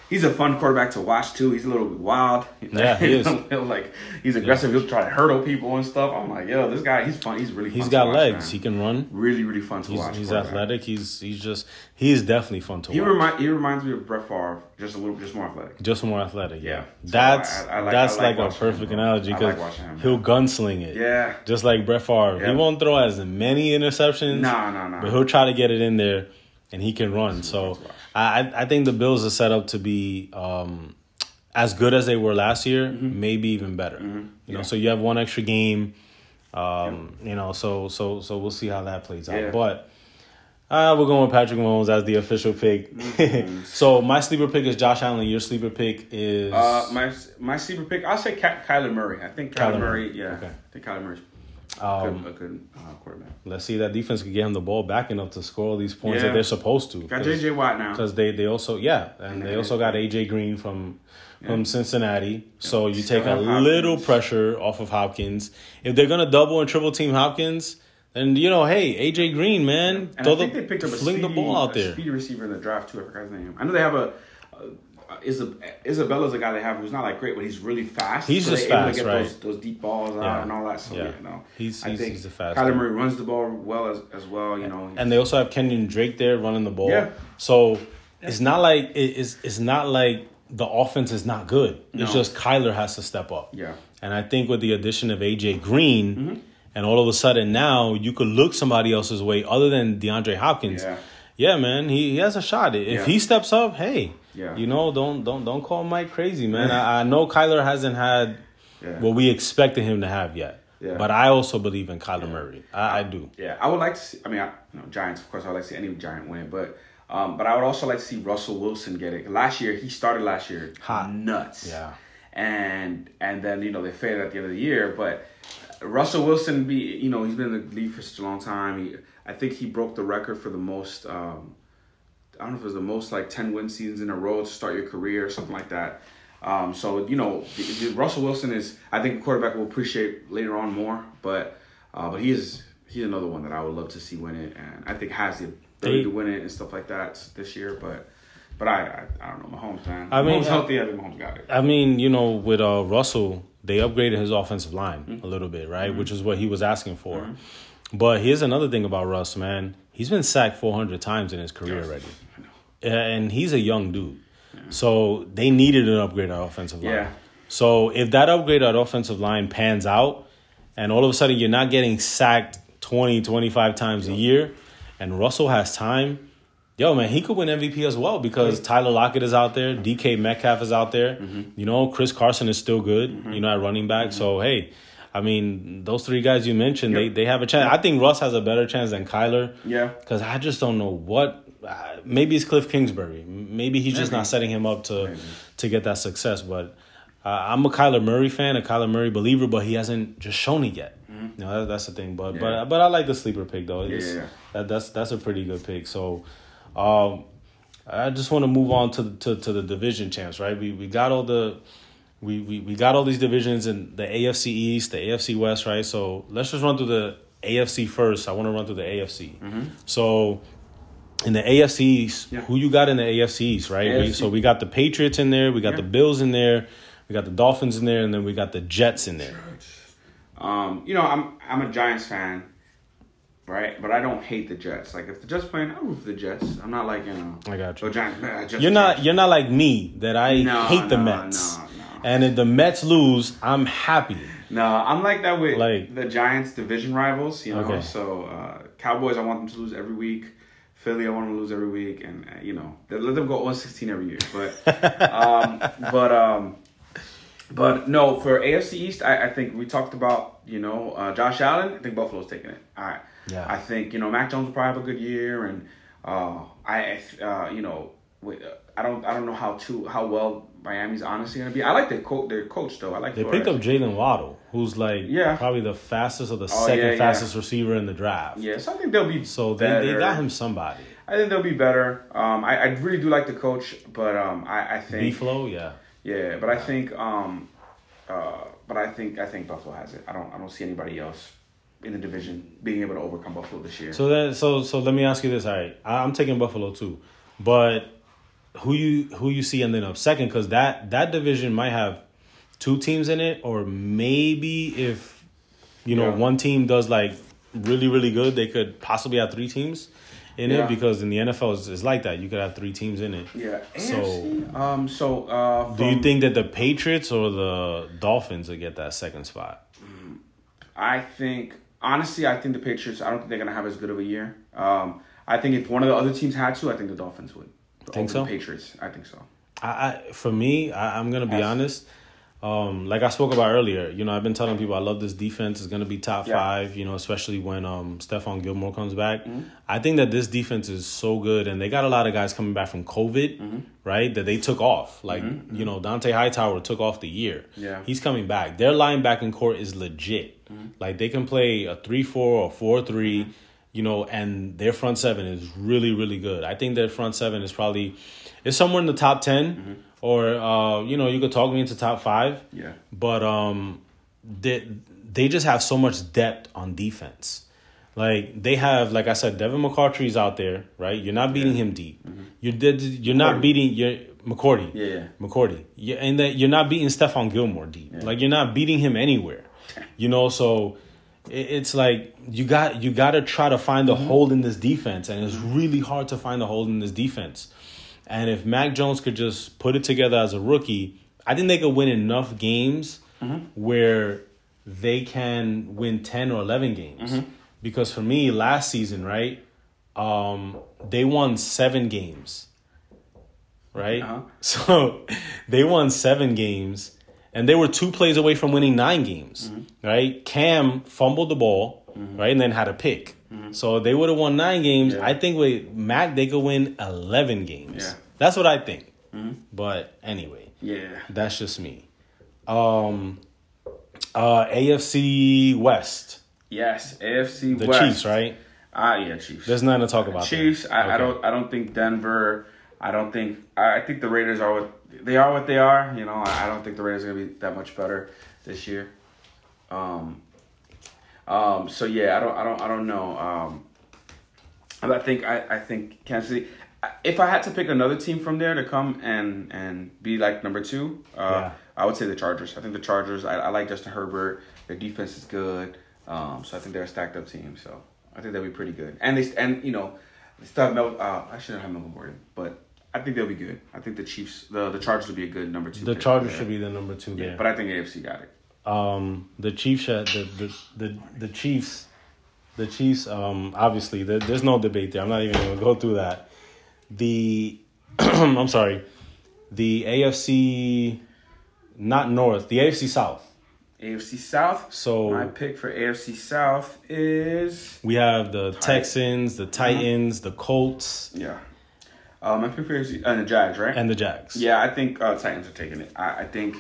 He's a fun quarterback to watch too. He's a little bit wild. Yeah, he [laughs] is. [laughs] like he's aggressive. He'll try to hurdle people and stuff. I'm like, yo, this guy, he's fun. He's really. Fun He's got watch, legs. man. He can run. really, really fun to He's, watch. he's athletic. He's he's just he is definitely fun to He watch. remind he reminds me of Brett Favre, just a little, just more athletic. Just more athletic, yeah. Yeah. So That's I- I like- that's I like like, a watching him, perfect analogy because like he'll gunsling it. Yeah. Just like Brett Favre. He won't throw as many interceptions. Nah, nah, nah. But he'll try to get it in there and he can run. So fun to watch. I I think the Bills are set up to be um as good as they were last year, Mm-hmm. maybe even better. You know, so you have one extra game. Um, you know, so so so we'll see how that plays out. Yeah. But uh, we're going with Patrick Mahomes as the official pick. Mm-hmm. [laughs] so my sleeper pick is Josh Allen. Your sleeper pick is Uh, my my sleeper pick, I'll say Ky- Kyler Murray. I think Kyler, Kyler Murray. Murray, Yeah, okay. I think Kyler Murray's um, good, a good uh, quarterback. let's see that defense could get him the ball back enough to score all these points Yeah. that they're supposed to. Got JJ Watt now. because they they also yeah, and And they they- also got AJ Green from from Cincinnati. So you Still take a little pressure off of Hopkins. If they're gonna double and triple team Hopkins, then you know, hey, AJ Green, man, And I think the- they picked up a fling speedy, the ball out a there. speedy receiver in the draft too. I forgot his name. I know they have a. Isab- Isabella's a guy they have who's not like great, but he's really fast. He's just able fast, to get right. Those, those deep balls Yeah. out and all that. So Yeah. yeah, no, He's- I he's- think he's a fast Kyler. Murray runs the ball well as, as well. You know, and they also have Kenyon Drake there running the ball. Yeah. So it's not like it's it's not like the offense is not good. It's just Kyler has to step up. Yeah. And I think with the addition of AJ Green, mm-hmm. and all of a sudden now you could look somebody else's way other than DeAndre Hopkins. Yeah. Yeah, man, he, he has a shot. If Yeah. he steps up, hey, Yeah. you know, don't don't don't call Mike crazy, man. I, I know Kyler hasn't had Yeah. what we expected him to have yet, Yeah. but I also believe in Kyler Murray. I, I do. Yeah, I would like to see. I mean, I, you know, Giants. Of course, I would like to see any Giant win but um, but I would also like to see Russell Wilson get it. Last year, he started last year Hot. nuts. Yeah. and and then you know they faded at the end of the year, but Russell Wilson be you know he's been in the league for such a long time. He, I think he broke the record for the most. Um, I don't know if it was the most like ten win seasons in a row to start your career or something like that. Um, so you know, the, the Russell Wilson is I think a quarterback will appreciate later on more, but uh, but he is he's another one that I would love to see win it, and I think has the ability to win it and stuff like that this year. But but I I, I don't know Mahomes man. I mean, Mahomes uh, healthy. I think Mahomes got it. I mean, you know, with uh, Russell, they upgraded his offensive line Mm-hmm. a little bit, right? Which is what he was asking for. But here's another thing about Russ, man. He's been sacked 400 times in his career Yes. already. And he's a young dude. So they needed an upgrade at offensive line. Yeah. So if that upgrade at offensive line pans out, and all of a sudden you're not getting sacked 20, 25 times a year, and Russell has time, yo, man, he could win MVP as well because Tyler Lockett is out there, DK Metcalf is out there. Mm-hmm. You know, Chris Carson is still good, mm-hmm. you know, at running back. So, hey, I mean, those three guys you mentioned, they, they have a chance. I think Russ has a better chance than Kyler. Yeah. Because I just don't know what. Uh, maybe it's Cliff Kingsbury. Maybe he's just Maybe. not setting him up to to get that success. But uh, I'm a Kyler Murray fan, a Kyler Murray believer, but he hasn't just shown it yet. You know, that, that's the thing. But Yeah. but but I like the sleeper pick though. It's- Yeah, yeah. That, that's that's a pretty good pick. So, um, I just want to move on to, to to the division champs. Right, we we got all the. We, we, we got all these divisions in the AFC East, the AFC West, right? So let's just run through the AFC first. I want to run through the AFC. So in the AFC East, Yeah. who you got in the AFC East, right? We, so we got the Patriots in there, we got Yeah. the Bills in there, we got the Dolphins in there, and then we got the Jets in there. Um, you know, I'm I'm a Giants fan, right? But I don't hate the Jets. Like if the Jets playing, I root for the Jets. I'm not like you know. I got you. Oh, Giants, Jets, You're not Jets. you're not like me that I No, hate the no, Mets. no, no. And if the Mets lose, I'm happy. No, I'm like that with Like- the Giants division rivals. You know, Okay. so uh, Cowboys, I want them to lose every week. Philly, I want them to lose every week, and uh, you know, they- let them go 116 every year. But, [laughs] um, but, um, but no, for AFC East, I, I think we talked about you know uh, Josh Allen. I think Buffalo's taking it. I, Yeah. I think you know Mac Jones will probably have a good year, and uh, I, uh, you know, I don't, I don't know how to how well Miami's honestly gonna be. I like their coach, their coach though. I like They Flores. picked up Jalen Waddle, who's like Yeah. probably the fastest or the Oh, second yeah, yeah. fastest receiver in the draft. Yeah, so I think they'll be So they, they got him somebody. I think they'll be better. Um, I, I really do like the coach, but um, I, I B think flow, yeah. yeah, but I think um, uh, but I think I think Buffalo has it. I don't I don't see anybody else in the division being able to overcome Buffalo this year. So then, so so let me ask you this. All right, I- I'm taking Buffalo too, but who you who you see ending up second? Because that that division might have two teams in it, or maybe if you know Yeah. one team does like really really good, they could possibly have three teams in Yeah. it. Because in the NFL, it's, it's like that. You could have three teams in it. yeah. So- um, so uh, Do you think that the Patriots or the Dolphins will get that second spot? I think honestly, I think the Patriots. I don't think they're gonna have as good of a year. Um, I think if one of the other teams had to, I think the Dolphins would. Think so? Patriots, I think so. I, I for me, I, I'm gonna be Yes. honest. Um, like I spoke about earlier, you know, I've been telling people I love this defense. It's gonna be top Yeah. five. You know, especially when um Stephon Gilmore comes back. Mm-hmm. I think that this defense is so good, and they got a lot of guys coming back from COVID, Mm-hmm. right? That they took off. Like you know, Dont'a Hightower took off the year. Yeah. he's coming back. Their linebacking court is legit. Like they can play a three four or four three. You know, and their front seven is really, really good. I think their front seven is probably is somewhere in the top 10 or uh, you know, you could talk me into top five. Yeah. But um, they they just have so much depth on defense. Like they have, like I said, Devin McCourty's out there, right? You're not beating him deep. You're did you're not beating your McCourty. Yeah, yeah. McCourty. Yeah, and that you're not beating Stephon Gilmore deep. Like you're not beating him anywhere. [laughs] You know, so it's like you got you got to try to find the hole in this defense, and it's really hard to find the hole in this defense. And if Mac Jones could just put it together as a rookie, I think they could win enough games where they can win 10 or 11 games. Because for me, last season, right, um, they won seven games, right? Uh-huh. [laughs] So they won seven games, and they were two plays away from winning nine games, right? Cam fumbled the ball, right, and then had a pick. So they would have won nine games. Yeah. I think with Mac, they could win 11 games. Yeah. That's what I think. But anyway, Yeah. that's just me. Um, uh, AFC West, Yes. AFC the West. Chiefs, right? Ah, yeah, Chiefs. There's nothing to talk about. Chiefs. I, I don't. I don't think Denver. I don't think. I, I think the Raiders are what they are. What they are. You know. I, don't think the Raiders are gonna be that much better this year. Um. Um. So yeah. I don't. I don't. I don't know. Um. I think. I. I think Kansas City. If I had to pick another team from there to come and and be like number two, uh, Yeah. I would say the Chargers. I think the Chargers. I, I like Justin Herbert. Their defense is good. Um, so I think they're a stacked up team. So I think they'll be pretty good. And they and you know, they still have Mel. Uh, I shouldn't have Melvin Gordon, but I think they'll be good. I think the Chiefs, the the Chargers will be a good number two. The Chargers should be the number two Yeah, there. but I think AFC got it. um, the Chiefs, the, the the the Chiefs, the Chiefs. Um, obviously, there, there's no debate there. I'm not even going to go through that. The, [clears throat] I'm sorry, the AFC, not North, the AFC South. AFC South. So- my pick for AFC South is We have the Texans, the Titans, the Colts, yeah. Uh, my pick for AFC and the Jags, right? and the Jags. Yeah, I think uh, Titans are taking it. I, I think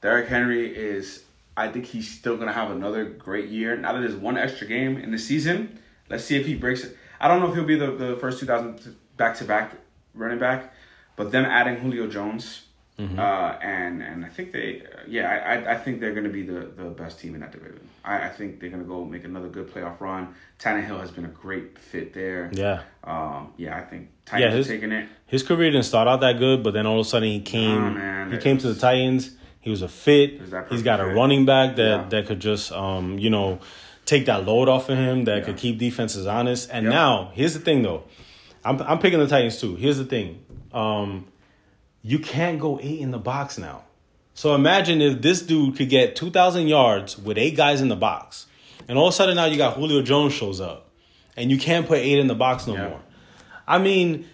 Derrick Henry is. I think he's still gonna have another great year. Now that there's one extra game in the season, let's see if he breaks it. I don't know if he'll be the, the first 2000 back to back running back, but them adding Julio Jones, uh, and and I think they, yeah, I I, think they're gonna be the, the best team in that division. I, I think they're gonna go make another good playoff run. Tannehill has been a great fit there. Yeah. Um. Yeah, I think Titans his- are taking it. His career didn't start out that good, but then all of a sudden he came. Nah, man, he came to the Titans. He was a fit. was He's got a fit. running back that Yeah. that could just um you know take that load off of him. That Yeah. could keep defenses honest. And Yep. now here's the thing though, I'm I'm picking the Titans too. Here's the thing, um, you can't go eight in the box now. So imagine if this dude could get two thousand yards with eight guys in the box, and all of a sudden now you got Julio Jones shows up, and you can't put eight in the box no Yeah. more. I mean,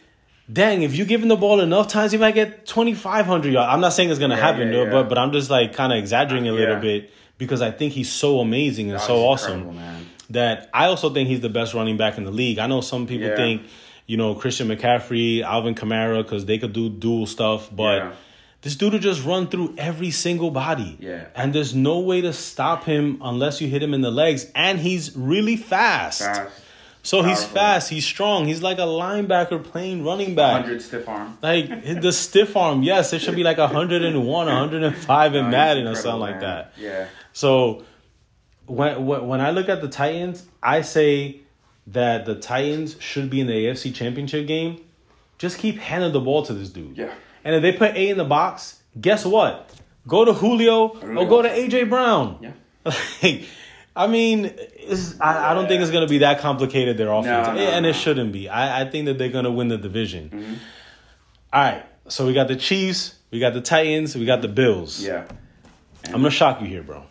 dang, if you give him the ball enough times, he might get 2,500 yards. I'm not saying it's going to Yeah, happen, yeah, but but I'm just like kind of exaggerating a little bit because I think he's so amazing and That so awesome man. that I also think he's the best running back in the league. I know some people think, you know, Christian McCaffrey, Alvin Kamara, because they could do dual stuff, but. Yeah. This dude will just run through every single body. Yeah. And there's no way to stop him unless you hit him in the legs. And he's really fast. Fast. So he's fast, he's strong. He's like a linebacker playing running back. 100 stiff arm. Like the stiff arm, yes, it should be like 101, 105 in [laughs] No, Madden or something like that. Yeah. So when when I look at the Titans, I say that the Titans should be in the AFC Championship game. Just keep handing the ball to this dude. Yeah. And if they put A in the box, guess what? Go to Julio or go to AJ Brown. Yeah. [laughs] Like, I mean, I, I don't think it's going to be that complicated, their offense. no, and no. it shouldn't be. I, I think that they're going to win the division. Mm-hmm. All right. So we got the Chiefs, we got the Titans, we got the Bills. Yeah. I'm going to shock you here, bro.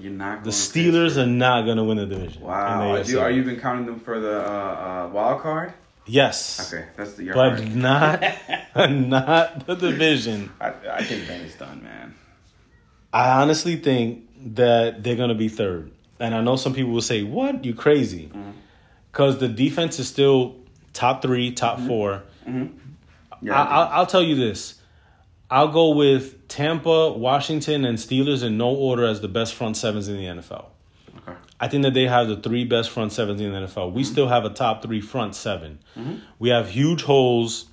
You're not The Steelers are not going to win the division. Wow. Are you, are you even counting them for the uh, uh, wild card? Yes. Okay, that's the. You're But not, [laughs] [laughs] not the division. I, I think Ben is done, man. I honestly think that they're going to be third. And I know some people will say, What? You crazy. Mm-hmm. Because the defense is still top three, top Mm-hmm. four. Yeah. I, I'll, I'll tell you this. I'll go with Tampa, Washington, and Steelers in no order as the best front sevens in the NFL. okay. I think that they have the three best front sevens in the NFL. We mm-hmm. still have a top three front 7 mm-hmm. We have huge holes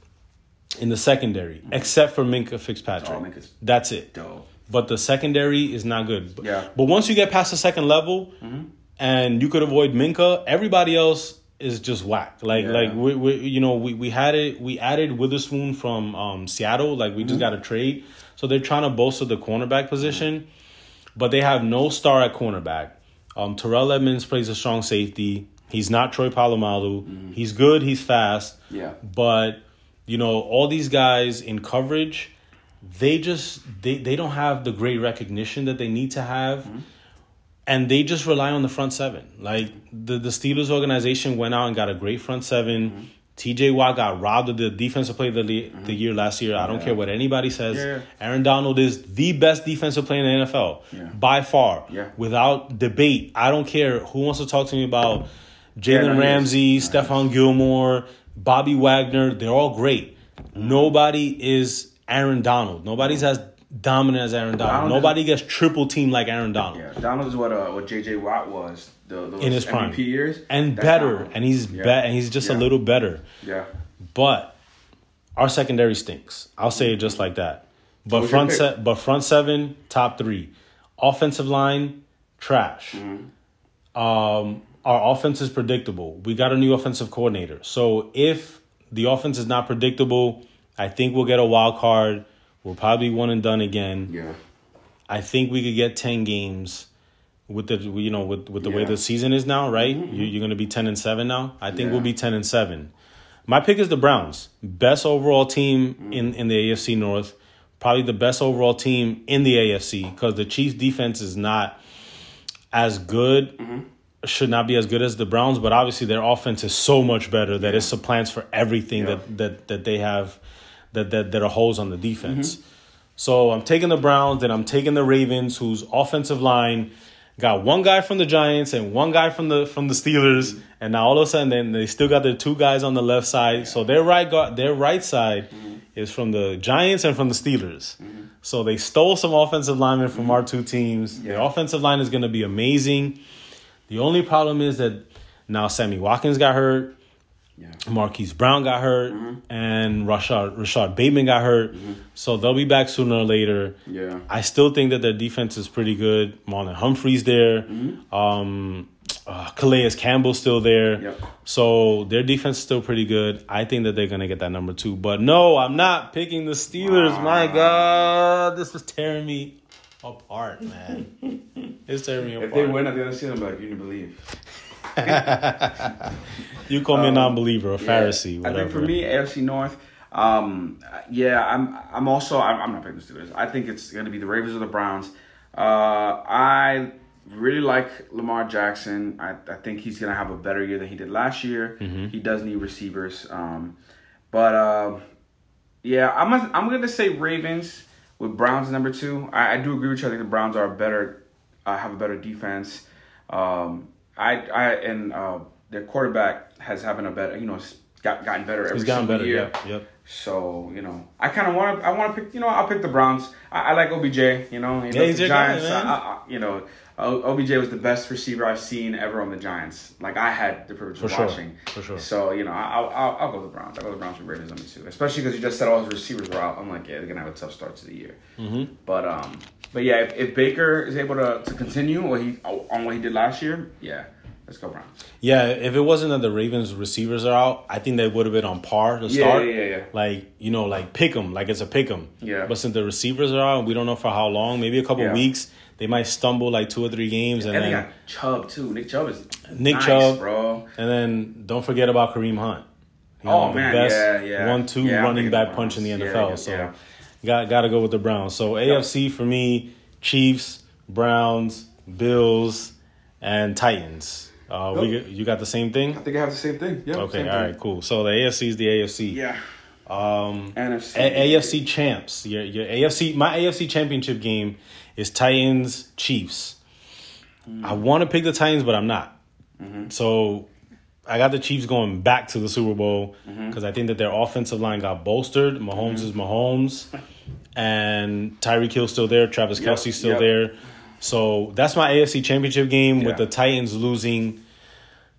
in the secondary, mm-hmm. except for Minkah Fitzpatrick. Oh, That's it. Dope. But the secondary is not good. But- Yeah. But once you get past the second level, and you could avoid Minkah, everybody else is just whack. Like Yeah. like we, we you know we, we had it we added Witherspoon from um, Seattle. Like we just got a trade, so they're trying to bolster the cornerback position, but they have no star at cornerback. Um, Terrell Edmunds plays a strong safety. He's not Troy Polamalu. He's good. He's fast. Yeah. But you know all these guys in coverage, they just they they don't have the great recognition that they need to have. And they just rely on the front seven. Like the, the Steelers organization went out and got a great front 7 TJ Watt got robbed of the defensive player of the, le- the year last year. I don't care what anybody says. Yeah. Aaron Donald is the best defensive player in the NFL Yeah. by far, Yeah. without debate. I don't care who wants to talk to me about Yeah, Jalen Ramsey, is. Stephon Gilmore, Bobby Wagner. They're all great. Mm-hmm. Nobody is Aaron Donald. Nobody's as dominant as Aaron Donald. Donald Nobody gets triple team like Aaron Donald. Yeah. Donald is what uh, what JJ Watt was the, those In his prime. MVP years And That's better, Donald. and he's Yeah. be- and he's just a little better. Yeah. But our secondary stinks. I'll say it just like that. But who's front se- but front seven, top three. Offensive line, trash. Mm-hmm. Um, our offense is predictable. We got a new offensive coordinator. So if the offense is not predictable, I think we'll get a wild card. We'll probably one and done again. Yeah. I think we could get ten games with the you know with with the way Yeah. Mm-hmm. the season is now, right? You, you're going to be ten and seven now. I think Yeah. we'll be ten and seven. My pick is the Browns. Best overall team in, in the AFC North. Probably the best overall team in the AFC because the Chiefs defense is not as good, should not be as good as the Browns, but obviously their offense is so much better that it supplants for everything Yeah. that, that that they have that that, that are holes on the defense. So I'm taking the Browns, then I'm taking the Ravens, whose offensive line got one guy from the Giants and one guy from the from the Steelers, and now all of a sudden then they still got their two guys on the left side. So their right guard, their right side is from the Giants and from the Steelers. So they stole some offensive linemen from our two teams. Their offensive line is going to be amazing. The only problem is that now Sammy Watkins got hurt. Yeah. Marquise Brown got hurt, and Rashod Rashod Bateman got hurt. So they'll be back sooner or later. Yeah. I still think that their defense is pretty good. Marlon Humphrey's there. Mm-hmm. Um, uh, Calais Campbell's still there. Yep. So their defense is still pretty good. I think that they're gonna get that number two. But no, I'm not picking the Steelers. My God, this is tearing me apart, man. it's tearing me apart. If they win at the end of the season, I'm like, you didn't believe. [laughs] you call me a non-believer, a Um, Yeah. Pharisee, I whatever. think for me, AFC North. Um, yeah, I'm. I'm also. I'm, I'm not picking the Steelers. I think it's going to be the Ravens or the Browns. Uh, I really like Lamar Jackson. I, I think he's going to have a better year than he did last year. Mm-hmm. He does need receivers. Um, but uh, yeah, I'm. i I'm going to say Ravens with Browns number two. I, I do agree with you. I think the Browns are better. Uh, have a better defense. Um, I I and uh, their quarterback has having a better. You know, got gotten better every He's gotten better. year. Yep. Yep. So you know, I kind of want to. I want to pick. You know, I'll pick the Browns. I, I like OBJ. You know, know he's the Giants. I, I, you know, OBJ was the best receiver I've seen ever on the Giants. Like I had the privilege For of sure. watching. For sure. So you know, I'll, I'll, I'll go the Browns. I'll go the Browns with Ravens me too. especially because you just said all his receivers were out. I'm like, yeah, they're gonna have a tough start to the year. Mm-hmm. But um, but yeah, if, if Baker is able to, to continue what he on what he did last year, yeah, let's go Browns. Yeah, if it wasn't that the Ravens receivers are out, I think they would have been on par to Yeah, start. yeah, yeah, yeah. Like you know, like pick them, like it's a pick 'em. Yeah. But since the receivers are out, we don't know for how long. Maybe a couple Yeah. weeks. They might stumble like two or three games, and And they then got Chubb too. Nick Chubb is Nick nice, Chubb. bro. and then don't forget about Kareem Hunt. You Oh, the man, yeah, yeah. one-two Yeah, running back punch in the. NFL. So yeah. Got got to go with the Browns. So AFC for me: Chiefs, Browns, Bills, and Titans. Uh, we you got the same thing. I think I have the same thing. Yeah. Okay, all right, cool. So the AFC is the AFC. Yeah. Um, NFC. A- AFC champs. Your your AFC. My AFC championship game is Titans Chiefs. I want to pick the Titans, but I'm not. So I got the Chiefs going back to the Super Bowl mm-hmm. because I think that their offensive line got bolstered. Mahomes mm-hmm. is Mahomes, and Tyreek Hill still there. Travis Yep, Kelce's still yep. there. So that's my AFC championship game with the Titans losing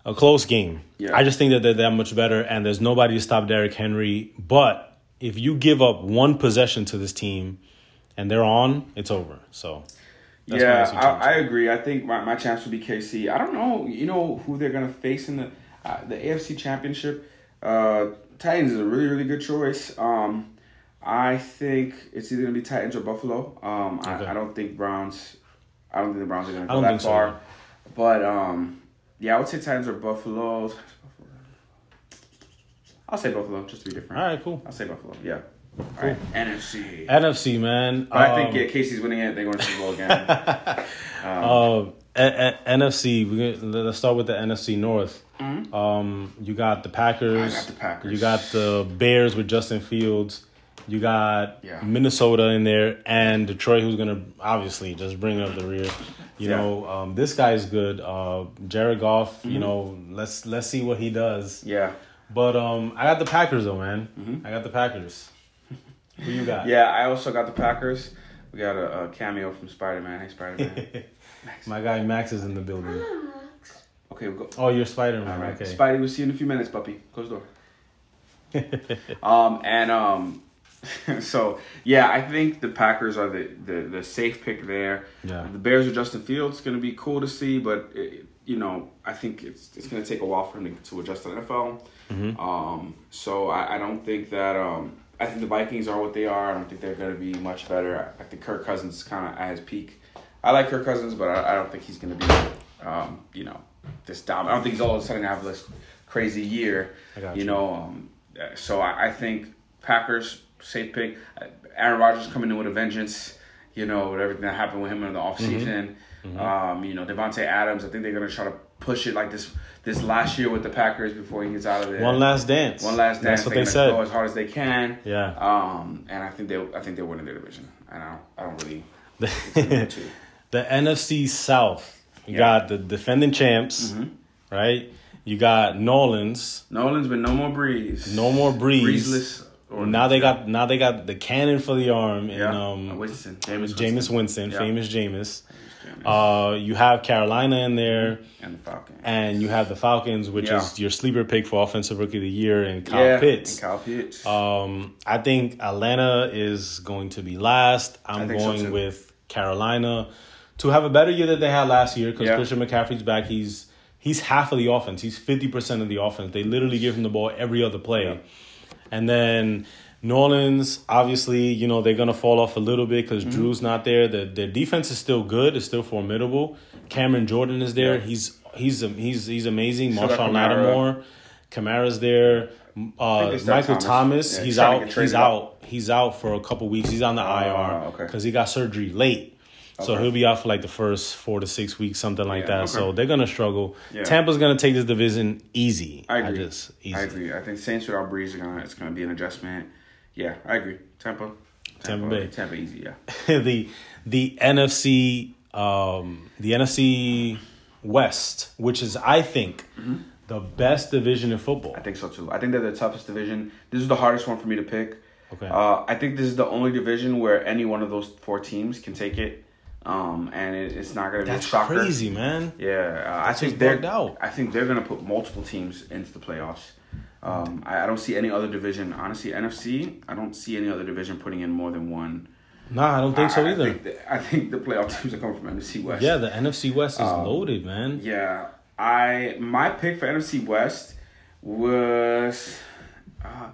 a close game. Yeah. I just think that they're that much better, and there's nobody to stop Derrick Henry. But if you give up one possession to this team, and they're on, it's over. So that's yeah, I, I agree. I think my, my chance would be KC. I don't know. You know who they're gonna face in the uh, the AFC Championship. Uh, Titans is a really really good choice. Um, I think it's either gonna be Titans or Buffalo. Um, Okay. I, I don't think Browns. I don't think the Browns are gonna go that so far. either. But um, yeah, I would say Titans or Buffalo. I'll say Buffalo just to be different. All right, cool. I'll say Buffalo. Yeah. All right. NFC. NFC man. But I think um, yeah, KC's winning it. They're going to Super Bowl again. Uh, [laughs] a- a- NFC. We gonna- let's start with the NFC North. Um, you got the Packers. Mm-hmm. I got the Packers. You got the Bears with Justin Fields. You got Yeah. Minnesota in there, and Detroit, who's gonna obviously just bring up the rear. You Yeah. know, um, this guy's good. Uh, Jared Goff. Mm-hmm. You know, let's let's see what he does. yeah. But um, I got the Packers though, man. I got the Packers. Who you got? Mm-hmm. Yeah, I also got the Packers. We got a, a cameo from Spider Man. Hey, Spider Man. [laughs] My guy Max is in the building. Okay, we'll go. Oh, you're Spider Man. All right, Okay. Spidey, we'll see you in a few minutes, puppy. Close the door. [laughs] um and um, [laughs] so yeah, I think the Packers are the the, the safe pick there. Yeah. The Bears with Justin Fields going to be cool to see, but it, you know I think it's it's going to take a while for him to, to adjust to the NFL. Mm-hmm. Um, so I, I don't think that um. I think the Vikings are what they are. I don't think they're going to be much better. I, I think Kirk Cousins is kind of at his peak. I like Kirk Cousins, but I, I don't think he's going to be, um, you know, this dominant. I don't think he's all of a sudden going to have this crazy year. You. you. know, um, so I, I think Packers safe pick. Uh, Aaron Rodgers coming in with a vengeance. You know, with everything that happened with him in the offseason. Mm-hmm. Um, you know, Davante Adams. I think they're gonna try to push it like this this last year with the Packers before he gets out of there. One last dance. One last dance. That's what They're they gonna Go as hard as they can. Yeah. Um, and I think they, I think they're winning their division. I don't, I don't really. [laughs] The NFC South. You Yeah. got the defending champs, Mm-hmm. right? You got Nolans. Nolan's been no more Brees. No more Brees. Breezeless. Or Now they got now they got the cannon for the arm yeah. and um Winston, Jameis Jameis Winston, Yeah. famous Jameis. Jameis. Uh, you have Carolina in there, and the Falcons. and you have the Falcons, which Yeah. is your sleeper pick for offensive rookie of the year, and Kyle yeah, Pitts. And Kyle Pitts. Um, I think Atlanta is going to be last. I'm think so, going with Carolina to have a better year than they had last year because Yeah. Christian McCaffrey's back. He's he's half of the offense. He's fifty percent of the offense. They literally give him the ball every other play, Yeah. and then. New Orleans, obviously, you know they're gonna fall off a little bit because Mm-hmm. Drew's not there. The their defense is still good. It's still formidable. Cameron Jordan is there. Yeah. He's he's he's he's amazing. Got Marshon. Lattimore, Kamara's there. Uh, they still have Michael Thomas. Thomas, Yeah, he's out. He's up. out. He's out for a couple weeks. He's on the IR okay. because he got surgery late. So Okay. he'll be out for like the first four to six weeks, something like Yeah, that. okay. So they're gonna struggle. Yeah. Tampa's gonna take this division easy. I agree. just easy. I agree. I think Saints without Brees are gonna it's gonna be an adjustment. Yeah, I agree. Tampa. Tampa Bay. Tampa easy. Yeah. [laughs] the the NFC um, the NFC West, which is I think the best division in football. Mm-hmm. I think so too. I think they're the toughest division. This is the hardest one for me to pick. Okay. Uh, I think this is the only division where any one of those four teams can take it, um, and it, it's not going to be a That's shocker. crazy, man. Yeah, uh, I think they're. out. I think they're going to put multiple teams into the playoffs. Um, I, I don't see any other division. Honestly, NFC. I don't see any other division putting in more than one. Nah, I don't think so I, I either. think, the, I think the playoff [laughs] teams are coming from NFC West. yeah, the NFC West is Um, loaded, man. Yeah, I my pick for NFC West was uh,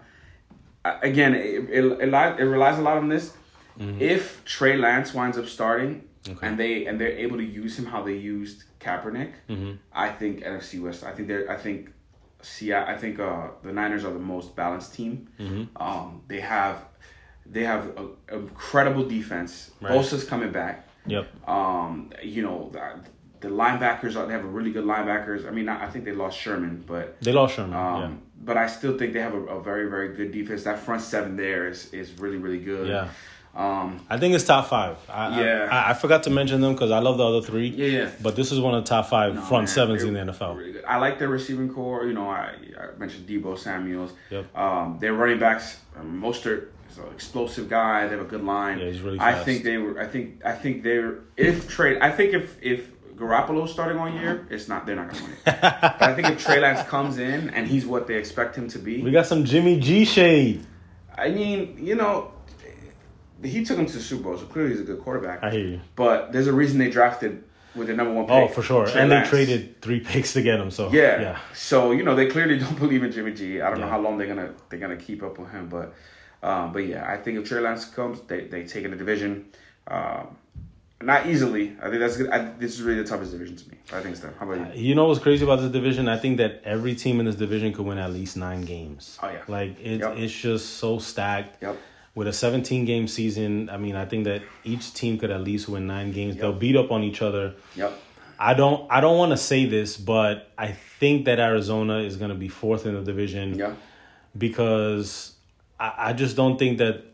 again it it, it, it relies a lot on this. If Trey Lance winds up starting Okay. and they and they're able to use him how they used Kaepernick, I think NFC West. I think they're I think see I think uh, the Niners are the most balanced team. Um, they have they have a, incredible defense. Right. Bosa's coming back. Yep. Um, you know, the, the linebackers are they have a really good linebackers. I mean, I, I think they lost Sherman, but They lost Sherman. um, but I still think they have a, a very very good defense. That front seven there is is really really good. yeah. Um, I think it's top five. I, Yeah. I, I forgot to mention them because I love the other three. yeah, yeah. But this is one of the top five No, front man, sevens in the NFL. Really good. I like their receiving core. You know, I, I mentioned Deebo Samuels. Yep. Um, their running backs, um, Mostert is an explosive guy. They have a good line. Yeah, he's really Fast. I think they were. I think. I think they're. If trade, I think if if Garoppolo's starting all year, it's not. They're not going to win. it. [laughs] but I think if Trey Lance comes in and he's what they expect him to be, We got some Jimmy G shade. I mean, you know, he took him to the Super Bowl, so clearly he's a good quarterback. I hear you. But there's a reason they drafted with the number one pick. Oh, for sure. Trey and Lance. they traded three picks to get him. So Yeah. yeah. So you know they clearly [laughs] don't believe in Jimmy G. I don't know how long they're gonna they're gonna keep up with him, but um, but yeah, I think if Trey Lance comes, they they take in the division. Um, not easily. I think that's good. I, this is really the toughest division to me. I think so. How about you? You know what's crazy about this division? I think that every team in this division could win at least nine games. Oh, yeah. Like it, Yep. it's just so stacked. Yep. With a 17 game season, I mean, I think that each team could at least win nine games. Yep. They'll beat up on each other. Yep. I don't I don't want to say this, but I think that Arizona is going to be fourth in the division Yeah. because I, I just don't think that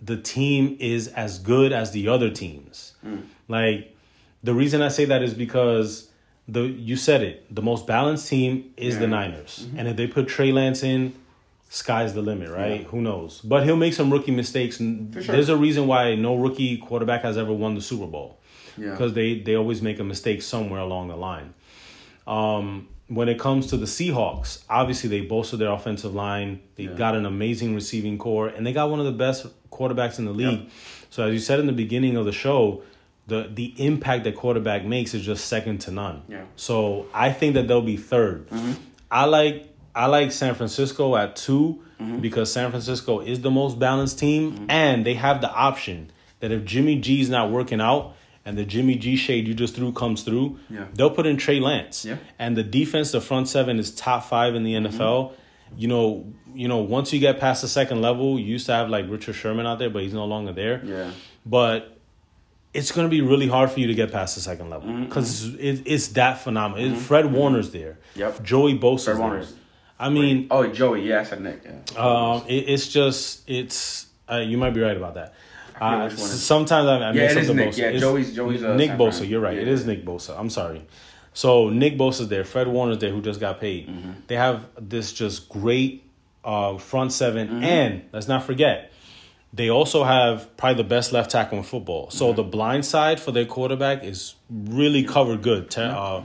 the team is as good as the other teams. Mm. Like the reason I say that is because the you said it, the most balanced team is the. Niners. Mm-hmm. And if they put Trey Lance in, sky's the limit, right? Who knows? But he'll make some rookie mistakes. Sure. There's a reason why no rookie quarterback has ever won the Super Bowl Yeah. because they they always make a mistake somewhere along the line. Um, when it comes to the Seahawks, obviously they bolstered their offensive line. They got an amazing receiving core, and they got one of the best quarterbacks in the league. So as you said in the beginning of the show, the the impact that quarterback makes is just second to none. Yeah. So I think that they'll be 3rd I like I like San Francisco at 2 mm-hmm. because San Francisco is the most balanced team, mm-hmm. and they have the option that if Jimmy G is not working out and the Jimmy G shade you just threw comes through, Yeah. they'll put in Trey Lance. Yeah. And the defense, the front seven is top five in the mm-hmm. NFL. You know, you know, once you get past the second level, you used to have like Richard Sherman out there, but he's no longer there. Yeah. But it's going to be really hard for you to get past the second level Mm-hmm. because it, it's that phenomenal. It- Fred Warner's there. Yep. Joey Bosa's Fred there. I mean, Oh, Joey. Yeah, I said Nick. Yeah. um, it, it's just it's. Uh, you might be right about that. Uh, which one it is. sometimes I, I Yeah, mix it up is the Nick. Bosa. Yeah, It's Joey's- Joey's, uh, Nick Bosa. You're right. Yeah, It is Nick Bosa. I'm sorry. So Nick Bosa's there. Fred Warner's there, who just got paid. Mm-hmm. They have this just great uh, front 7 Mm-hmm. and let's not forget. They also have probably the best left tackle in football. So Mm-hmm. the blind side for their quarterback is really covered good. Uh,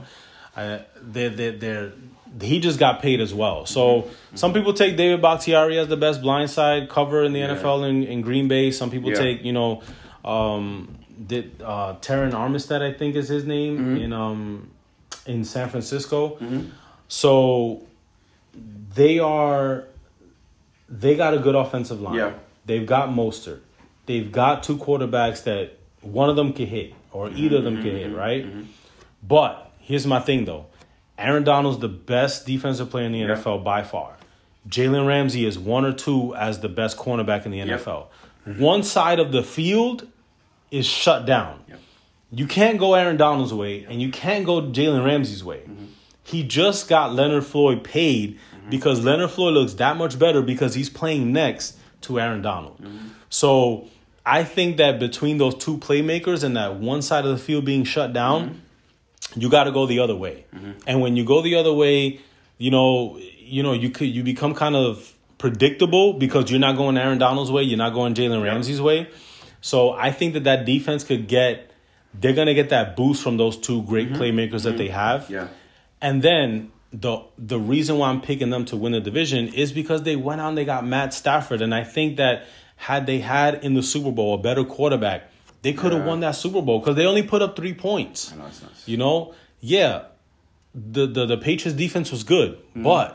they're, they're, they're, he just got paid as well. So Mm-hmm. some people take David Bakhtiari as the best blind side cover in the Yeah. NFL in, in Green Bay. Some people Yeah. take, you know, um, did uh, Terran Armistead, I think is his name Mm-hmm. in um in San Francisco. So they are they got a good offensive line. Yeah. They've got Mostert. They've got two quarterbacks that one of them can hit or either of them can hit, right? But here's my thing though. Aaron Donald's the best defensive player in the Yeah. NFL by far. Jalen Ramsey is one or two as the best cornerback in the Yep. NFL. One side of the field is shut down. Yep. You can't go Aaron Donald's way, and you can't go Jalen Ramsey's way. Mm-hmm. He just got Leonard Floyd paid mm-hmm. because Leonard Floyd looks that much better because he's playing next to Aaron Donald. Mm-hmm. So I think that between those two playmakers and that one side of the field being shut down, you got to go the other way. Mm-hmm. And when you go the other way, you know, you know, you could you become kind of predictable because you're not going Aaron Donald's way, you're not going Jalen Ramsey's way. So I think that that defense could get they're going to get that boost from those two great mm-hmm. playmakers that they mm-hmm. have. Yeah. And then the the reason why I'm picking them to win the division is because they went out and they got Matt Stafford, and I think that had they had in the Super Bowl a better quarterback, they could have Yeah. won that Super Bowl because they only put up three points. I know it's nuts. You know, yeah, the the the Patriots defense was good, but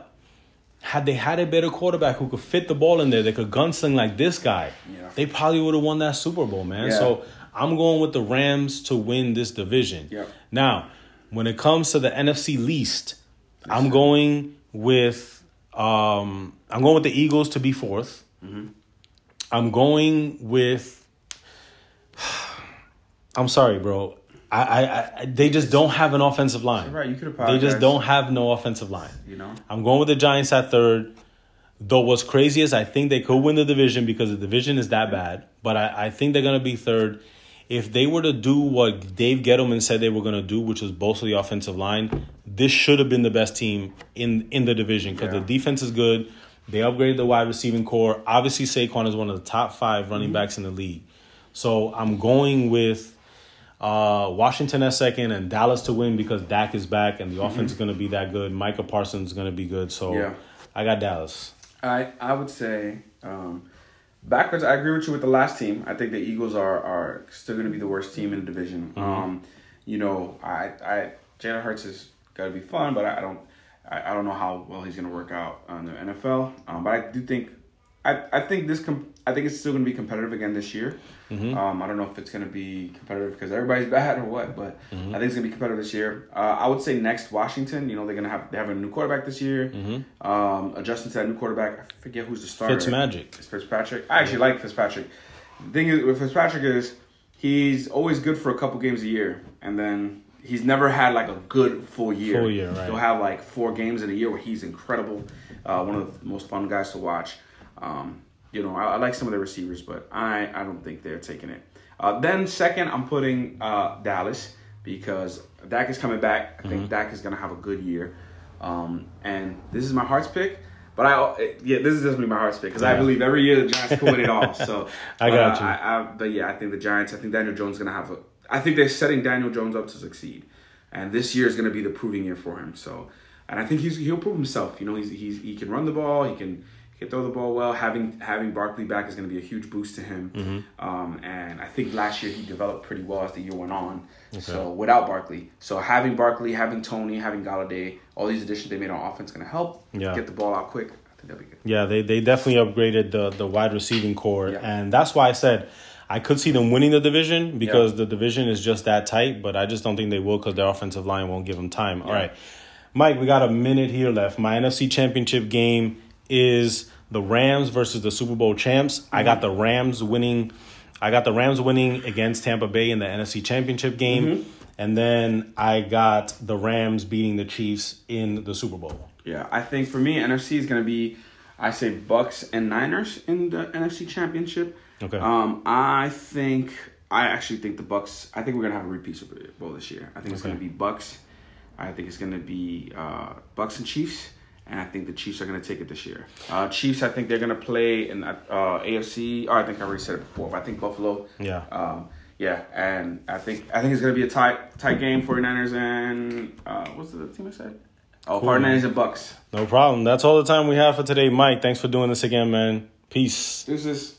had they had a better quarterback who could fit the ball in there, they could gunsling like this guy, Yeah. they probably would have won that Super Bowl, man. Yeah. So I'm going with the Rams to win this division. Yeah. Now, when it comes to the NFC least, I'm going with um I'm going with the Eagles to be 4th Mm-hmm. I'm going with. I'm sorry, bro. I, I, I they just don't have an offensive line. Right, you could They just don't have no offensive line. You know. I'm going with the Giants at third. Though what's crazy is I think they could win the division because the division is that bad. But I, I think they're gonna be third. If they were to do what Dave Gettleman said they were gonna do, which was bolster the offensive line, this should have been the best team in in the division because Yeah. the defense is good. They upgraded the wide receiving core. Obviously, Saquon is one of the top five running mm-hmm. backs in the league. So I'm going with uh, Washington at second and Dallas to win because Dak is back and the offense is going to be that good. Micah Parsons is going to be good. So Yeah. I got Dallas. I I would say um, backwards. I agree with you with the last team. I think the Eagles are are still going to be the worst team in the division. Um, you know, I I Jalen Hurts has got to be fun, but I, I don't I, I don't know how well he's going to work out on the NFL. Um, but I do think I I think this com- I think it's still going to be competitive again this year. Um, I don't know if it's going to be competitive because everybody's [laughs] bad or what, but I think it's going to be competitive this year. Uh, I would say next Washington. You know, they're going to have they have a new quarterback this year. Um, adjusting to that new quarterback. I forget who's the starter. Fitzmagic. It's Fitzpatrick. I actually like Fitzpatrick. The thing is with Fitzpatrick is he's always good for a couple games a year, and then he's never had like a good full year. Full year, right. He'll have like four games in a year where he's incredible. Uh, one of the most fun guys to watch. Um, you know, I, I like some of the receivers, but I, I don't think they're taking it. Uh, then second, I'm putting uh, Dallas because Dak is coming back. I Mm-hmm. think Dak is gonna have a good year. Um, and this is my heart's pick. But I, yeah, this is definitely my heart's pick because I believe every year the Giants can win it all. So [laughs] I got uh, you. I, I, but yeah, I think the Giants. I think Daniel Jones is gonna have a. I think they're setting Daniel Jones up to succeed, and this year is gonna be the proving year for him. So, and I think he's he'll prove himself. You know, he's he's he can run the ball. He can can throw the ball well. Having having Barkley back is gonna be a huge boost to him. Mm-hmm. Um, and I think last year he developed pretty well as the year went on. So without Barkley, so having Barkley, having Toney, having Golladay, all these additions they made on offense gonna help Yeah. get the ball out quick. I think that'd be good. Yeah, they, they definitely upgraded the, the wide receiving core. Yeah. And that's why I said I could see them winning the division because the division is just that tight, but I just don't think they will because their offensive line won't give them time. All right, Mike, we got a minute here left. My NFC Championship game is the Rams versus the Super Bowl champs. I got the Rams winning. I got the Rams winning against Tampa Bay in the NFC Championship game. Mm-hmm. And then I got the Rams beating the Chiefs in the Super Bowl. Yeah, I think for me, NFC is going to be, I say Bucs and Niners in the NFC Championship. Okay. Um, I think I actually think the Bucs. I think we're gonna have a repeat Super Bowl this year. I think it's Okay. gonna be Bucs. I think it's gonna be uh, Bucs and Chiefs, and I think the Chiefs are gonna take it this year. Uh, Chiefs, I think they're gonna play in uh, AFC. Or I think I already said it before, but I think Buffalo. Yeah. Um, yeah, and I think I think it's gonna be a tight tight game. 49ers and uh, what's the team I said? Oh, Cool. 49ers and Bucs. No problem. That's all the time we have for today, Mike. Thanks for doing this again, man. Peace. This is.